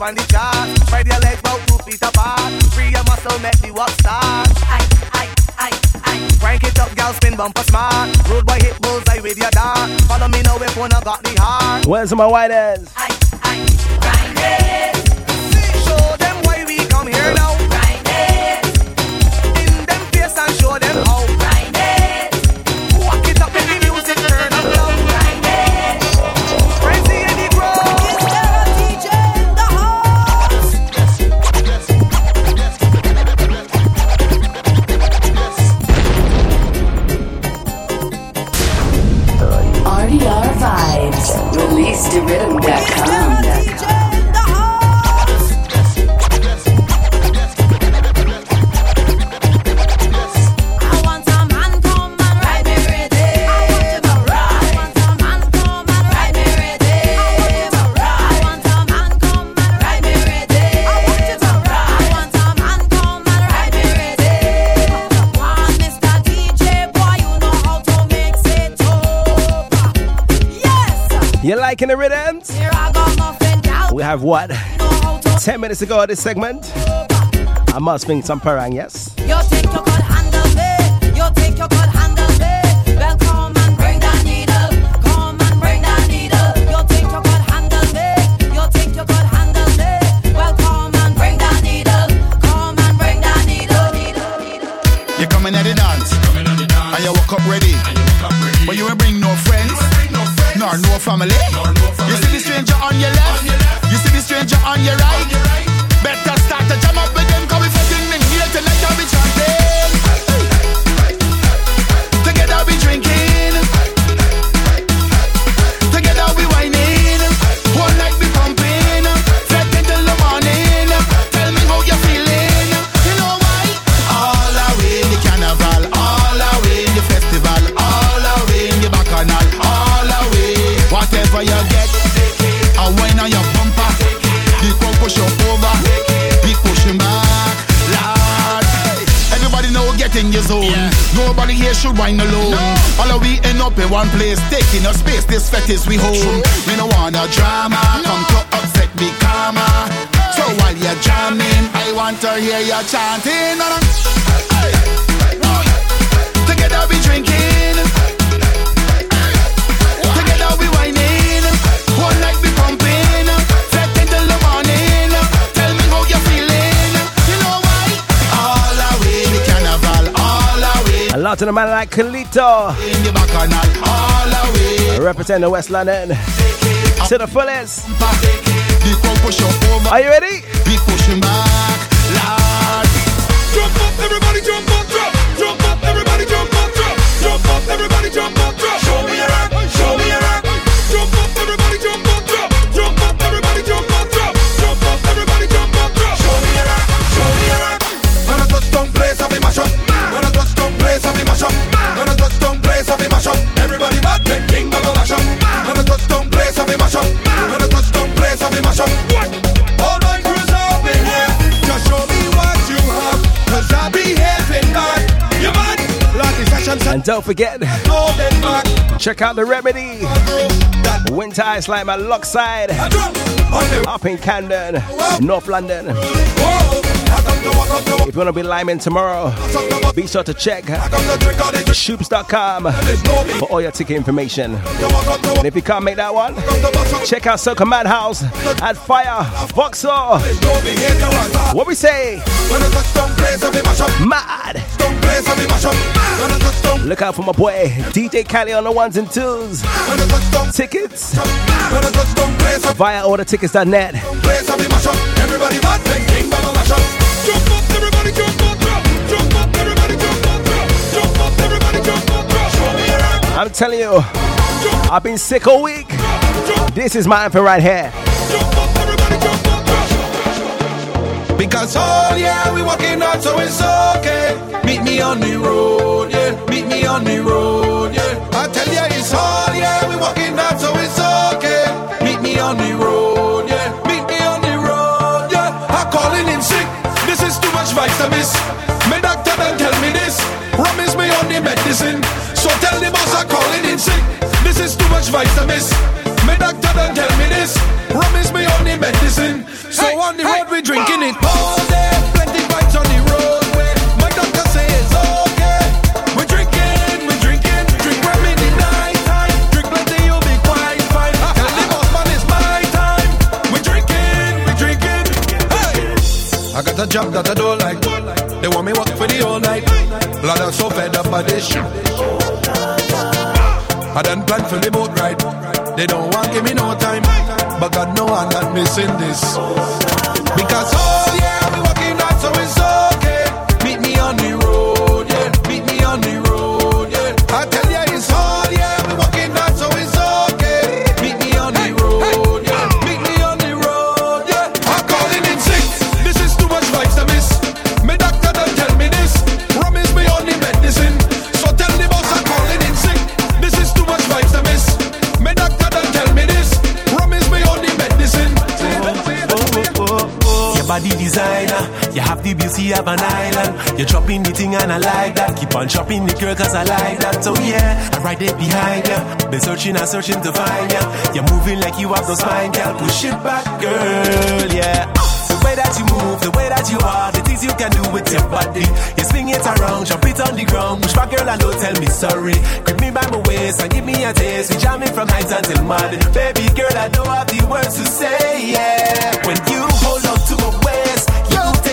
On the chart. Spread your legs about two feet apart. Free your muscle, make the walk start. Aye, aye, aye, aye. Crank it up, gal, spin bumper smart. Road boy hit bullseye with your dart. Follow me now if one got the heart. Where's my white ass? Show You the rhythms? We have what? 10 minutes to go of this segment. I must bring some parang, yes? You think you could handle me? You think you could handle me? Well, come and bring the needle. Come and bring the needle. You think you could handle me? You think you could handle me? Well, come and bring the needle. Come and bring the needle. needle. You coming at the dance, and you woke up ready, family. You see the stranger on your left, you see the stranger on your right. Up in one place, taking up space. This fetish we hold. We don't want no drama, come to upset the karma. So while you're jamming, I want to hear you chanting. A man like Kalito. The. All away. Representing West London to the fullest. The. Are you ready? We pushing back. Lord. Jump up, everybody jump up, drop. Jump up, everybody jump up, drop. Jump up, everybody jump up, And don't forget, check out the remedy. Winter Ice like my Lockside. Up in Camden, North London. If you want to be liming tomorrow, be sure to check shoops.com for all your ticket information. And if you can't make that one, check out Circle Madhouse at Fire Vauxhall. What we say? Mad. Look out for my boy DJ Cali on the ones and twos. Tickets via ordertickets.net. I'm telling you, I've been sick all week. This is my anthem right here. Because all yeah, we walking out, so it's okay. Meet me on the road, yeah. Meet me on the road, yeah. I tell ya, it's all yeah, we walking out, so it's okay. Meet me on the road, yeah. Meet me on the road, yeah. I'm calling in sick. This is too much vitamins. My doctor done tell me this. Promise me on the medicine. So tell the I'm calling in sick. This is too much vitamins. My doctor done tell me this. Promise me on the medicine. So on the road we drinking it all day. Plenty vibes on the roadway. My doctor say it's okay. We drinking, we drinking, drink rum in the night time. Drink plenty, you'll be quite fine. Tell the boss man it's my time. We drinking, we drinking. Hey, I got a job that I don't like. They want me work for the whole night. Blood, I'm so fed up by this shit. I done planned for the boat ride. They don't want give me no time, but God know I'm not missing this. Because oh yeah, the beauty of an island. You're chopping the thing and I like that. Keep on chopping the girl cause I like that. So yeah, I'm right there behind ya. Been searching and searching to find ya. You're moving like you have no spine, girl. Push it back, girl, yeah. The way that you move, the way that you are, the things you can do with your body. You swing it around, jump it on the ground. Push back, girl, and don't tell me sorry. Grip me by my waist and give me a taste. We jamming from night until morning. Baby girl, I don't have the words to say, yeah. When you hold on to my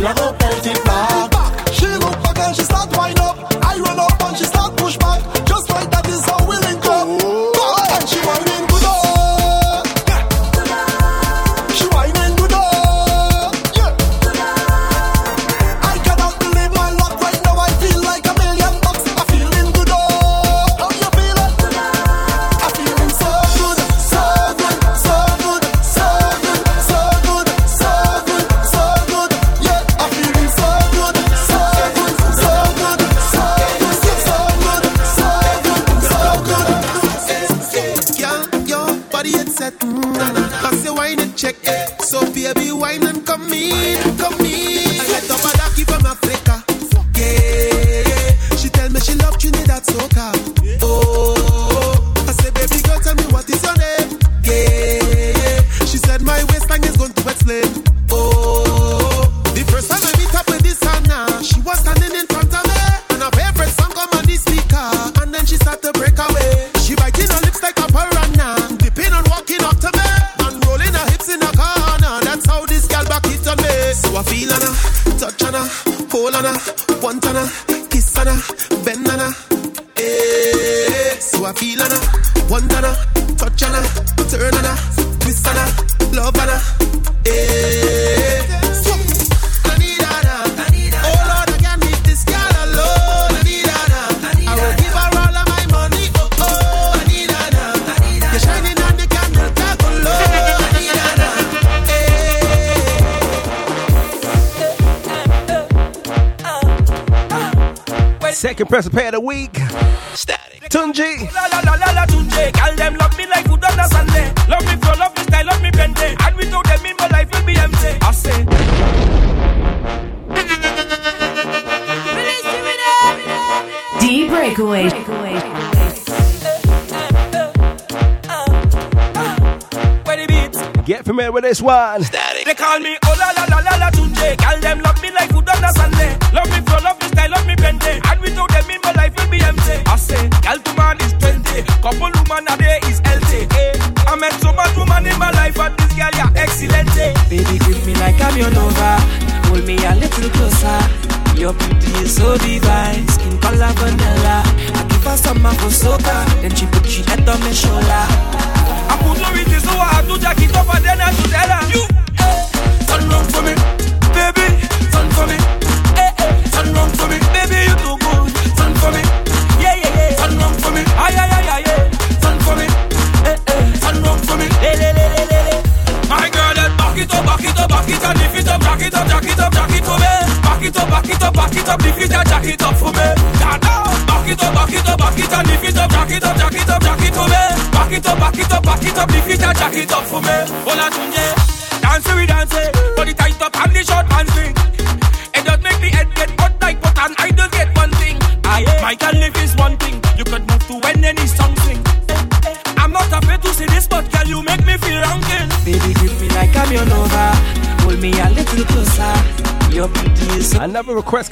worse, I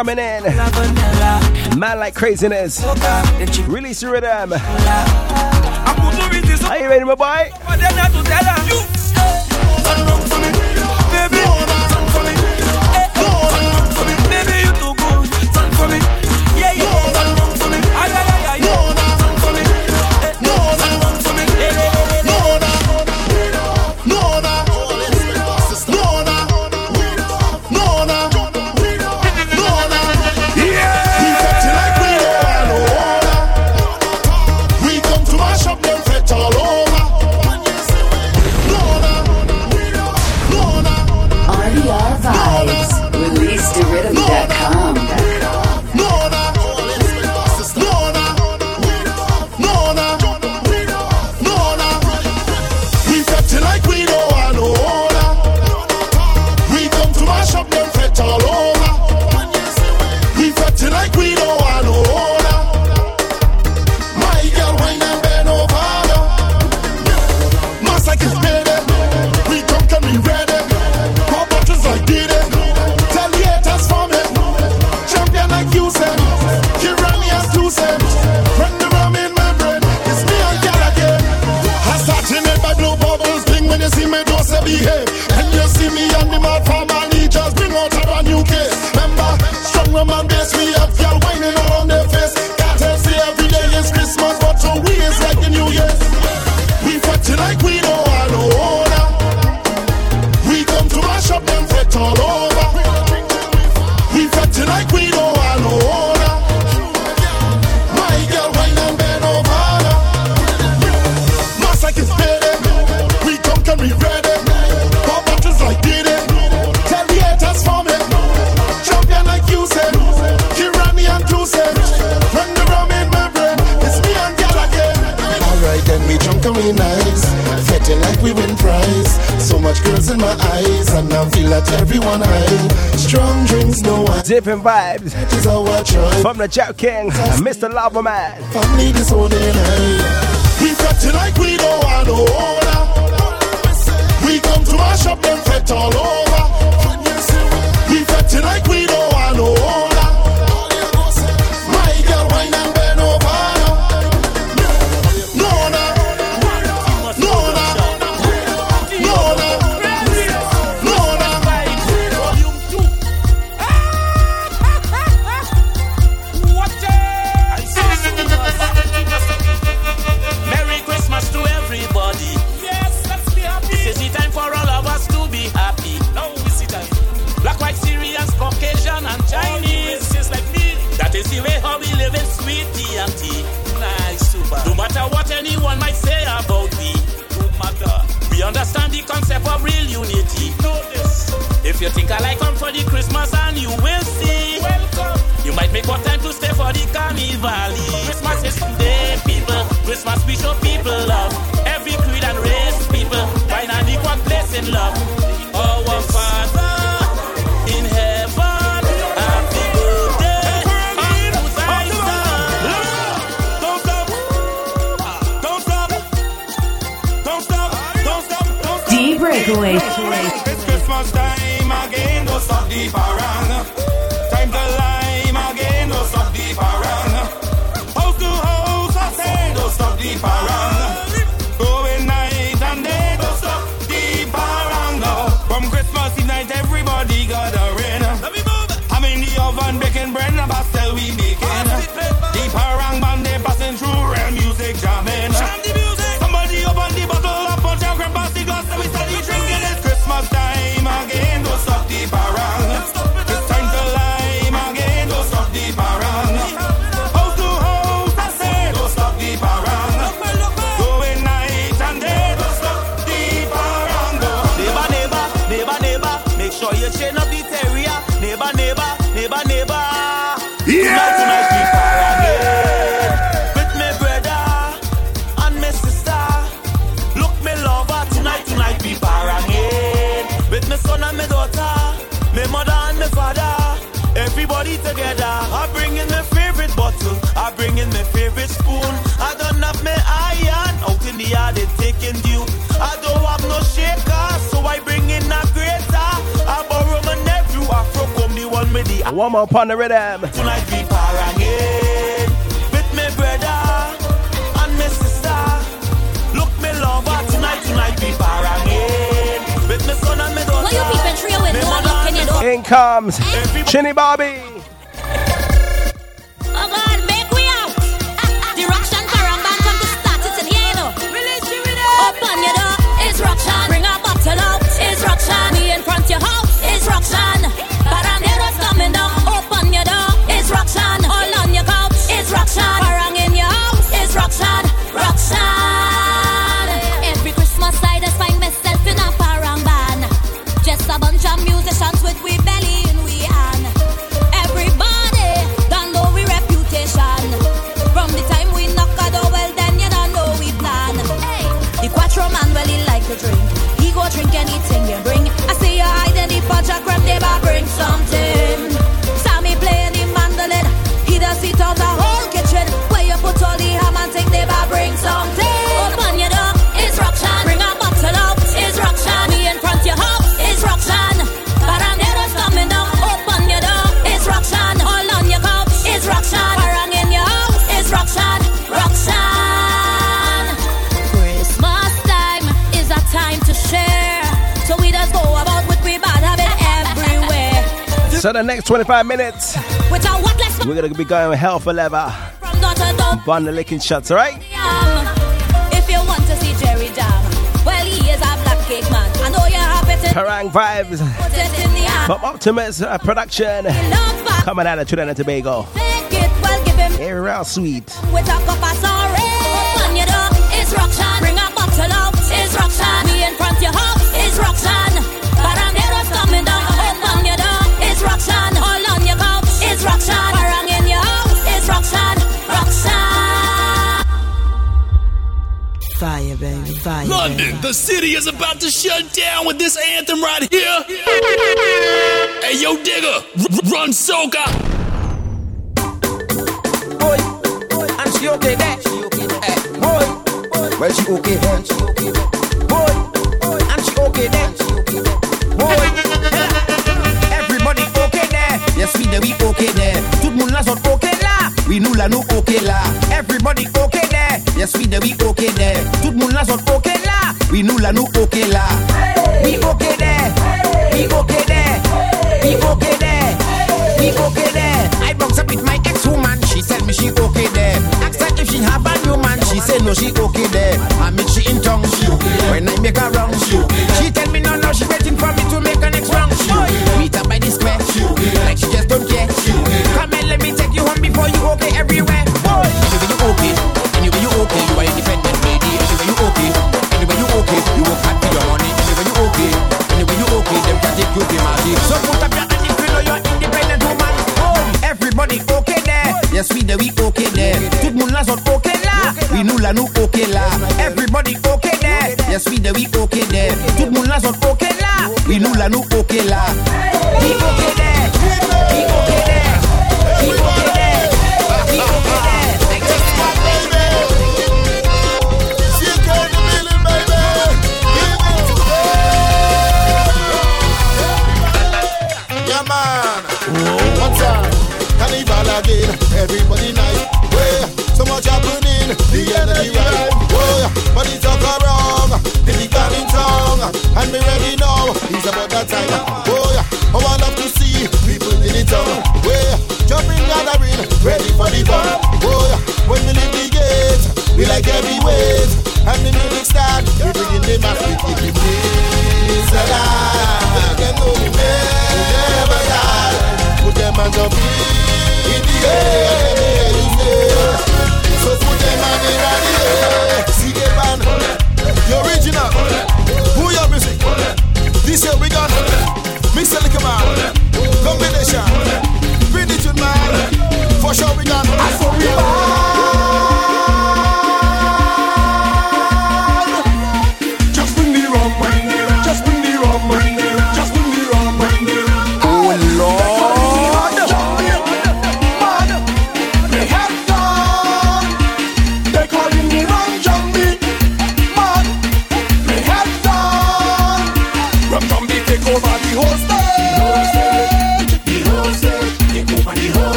coming in. Man like craziness. Release your rhythm. Rajab King, Mr. Loverman. One more upon the rhythm. Tonight we parangin with me brother and me sister. Look me lover tonight, tonight we parangin with me son and me daughter. You no one. In comes Chinny Bobby. So the next 25 minutes, we're gonna be going hell for leather. Bun the licking shots, alright? Um, if you want to see Jerry well he is a black cake man. I know you're happy to Parang vibes from Optimus uh, Production coming out of Trinidad and Tobago. Real Sweet. With a cup of sorry, it's Bring a it's in front your it's It's Roxanne. In your house. It's Roxanne. Roxanne. Fire, baby. Fire. London, baby. the city is about to shut down with this anthem right here. hey, yo, digger. R- run, soca. Boy, boy, and she okay there. She okay there. Hey, boy, boy, well she okay there. She okay there. Boy, boy, and she okay there. we okay there. Tout moun la sot okay la, we nou la nou okay la. Everybody okay there, yes we there we okay there. Tout moun la sot okay la, we nou la nou okay la. We okay there, we okay there, we okay there, we okay there. I box up with my ex-woman, she tell me she okay there. Ask her if she have a new man, she say no she okay there. I meet she in tongue, when I make her wrong. la nou okela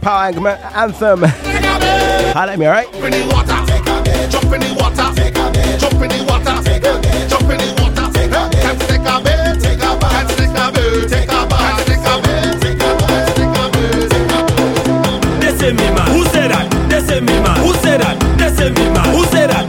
power anthem. Ah, Hi, at me, alright? Jump in the water, jump in the water, jump in the water. Take a bit, take a bit, take a bit, take a bit, who said that? They say me man, who said that? They say me man, who said that?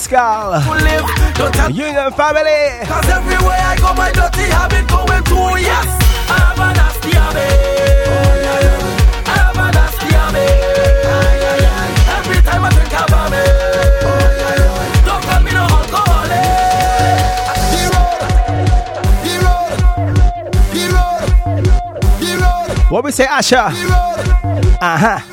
Pascal. Union family. Cause everywhere I go, my dirty habit going to yes. I a nasty Every time I. Don't call me no. Eh. What we say, Asha? Uh huh.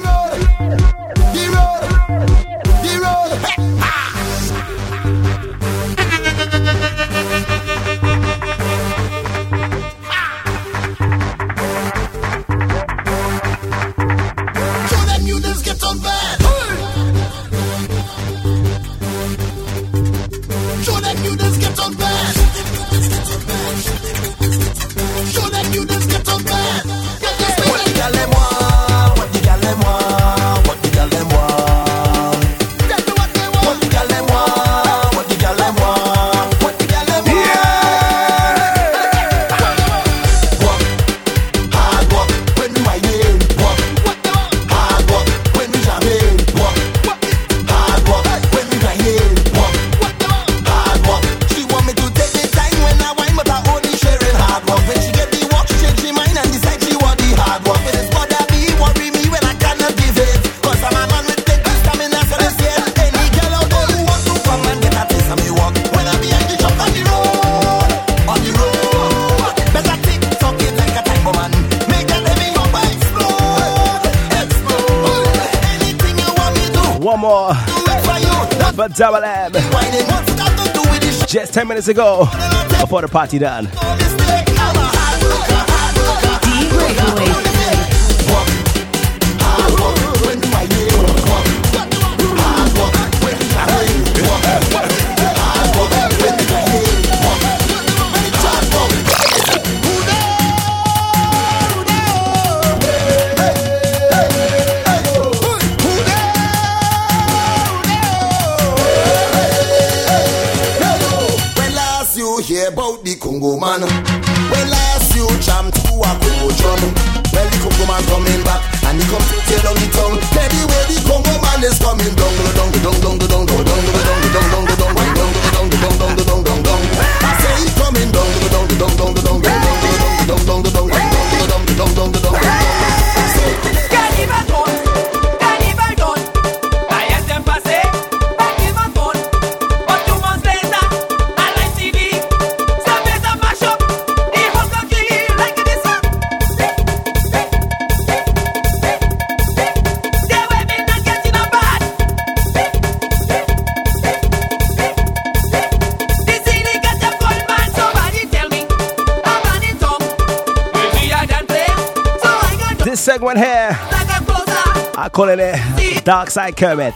Just 10 minutes ago, before the party done. D-Breakaway. Kolele Dark Side Kermit.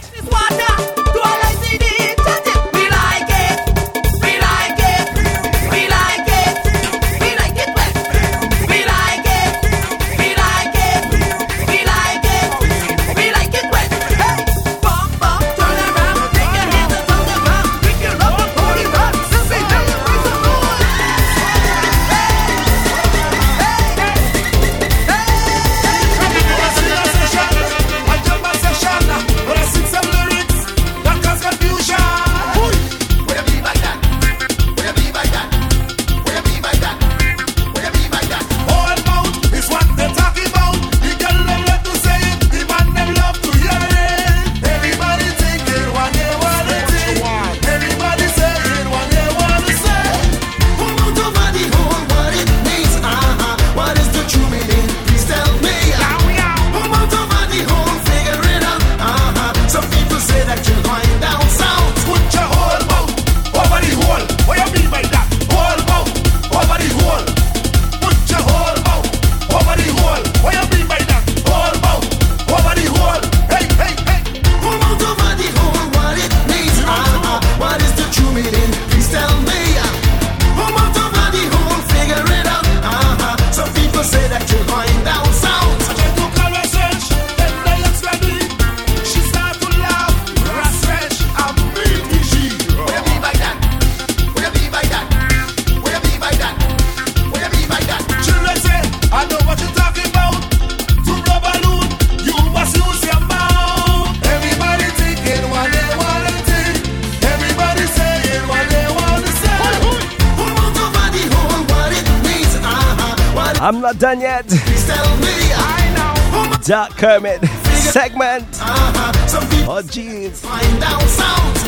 Dark Kermit segment uh-huh. on jeans. Find out sound.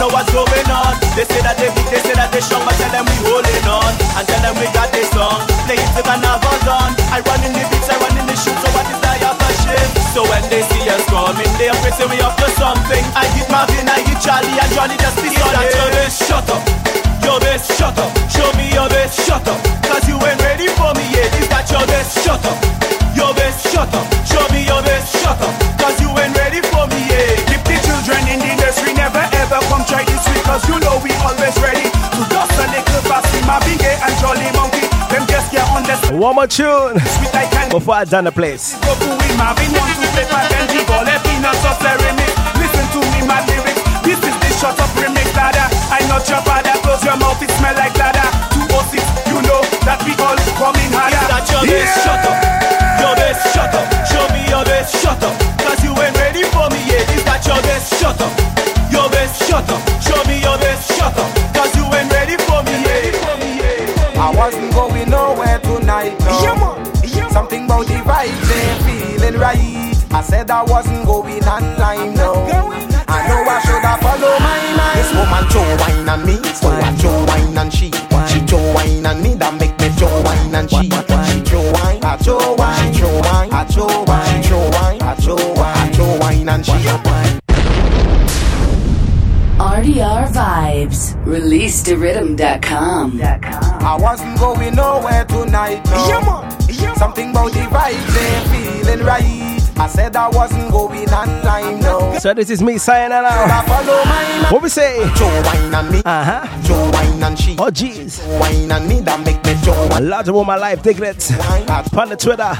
Know what's going on. They say that they they say that they strong, but tell them we holding on. And tell them we got this song. Play it till carnival done. I run in the beats, I run in the shoot, so what is that you shame? So when they see us coming, they are pressing me up to something. I hit Marvin, I hit Charlie, and Johnny just be it. Your best, shut up. Your best, shut up. Show me your best, shut up. Cause you ain't ready for me yet. Is that your best, shut up. One more tune before I done the place. Goku with Marvin want to play Patenji Ball peanuts of the remix Listen to me my lyrics This is the shut up remix ladder I not your father Close your mouth it smell like ladder 206 You know that we all coming harder Is that your best? Shut up. Your best, shut up. Show me your best, shut up. I said I wasn't going online, no. I know I should have followed my mind. This woman show wine on me, so I show wine and she. She show wine on me, that make me show wine and she. She show wine, I show wine, she show wine, I show wine, she show wine, I show wine, I show wine and she. RDR Vibes. ReleaseToRhythm.com. I wasn't going nowhere tonight, no. Something about the vibes ain't feeling right. I said I wasn't going online, no. So this is me saying it I What we say? Show wine on me. Uh huh. Show wine and she. Oh jeez. Wine on me that make me show A lot of all my life diglets on the Twitter.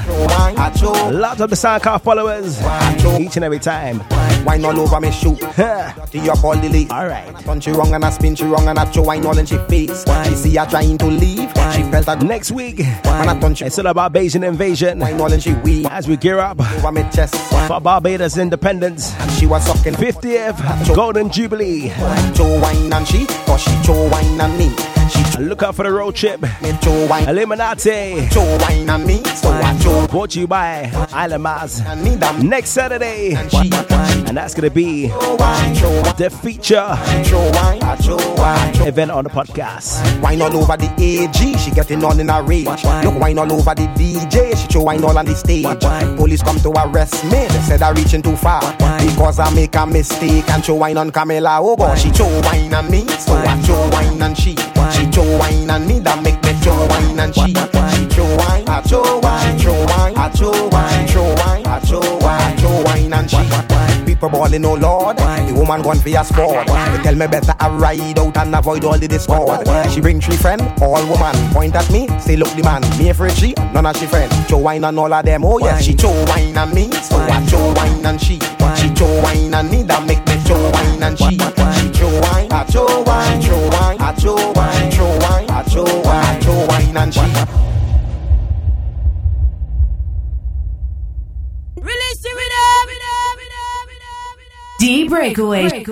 Show. A lot of the SoundCloud followers. Each and every time. Wine all over me shoe. She up all the leaf. Alright. Turn she wrong and I spin she wrong and I show wine all in she face. She see her trying to leave. She felt a Next week, Man, I turn she it's all about Bajan invasion. wine all in she weave. As we gear up Over me chest. for Barbados independence, She was sucking 50th Golden Jubilee. Show wine and she, cause she show wine and me. She Look out for the road trip. me show wine. Illuminati. Show wine and me, so I show Brought to you by Island and Next Saturday, and that's be wine, show wine, the feature show wine, I show wine. show event on the podcast. Wine all over the AG, she getting all in a rage. Look, wine all over the DJ, she show wine all on the stage. Police come to arrest me, they said I reaching too far. Because I make a mistake and show wine on Camilla. Oh she show wine on me, so I show wine and she. She show wine on me, that make me show wine and she. She show wine, I show wine, she show wine, I show wine, she show wine, I show wine, show wine and she. People balling, oh Lord, the woman gone for a sport. They tell me better I ride out and avoid all the discord. She bring three friend, all woman, point at me, say look the man, me afraid she, none of she friend. Show wine and all of them, oh yes, she show wine on me, so I show wine and she. She show wine on me, that make me show wine and she. She show wine, I show wine, show wine, I show wine, show wine, I show wine, show wine and she. Release the rhythm. D Breakaway.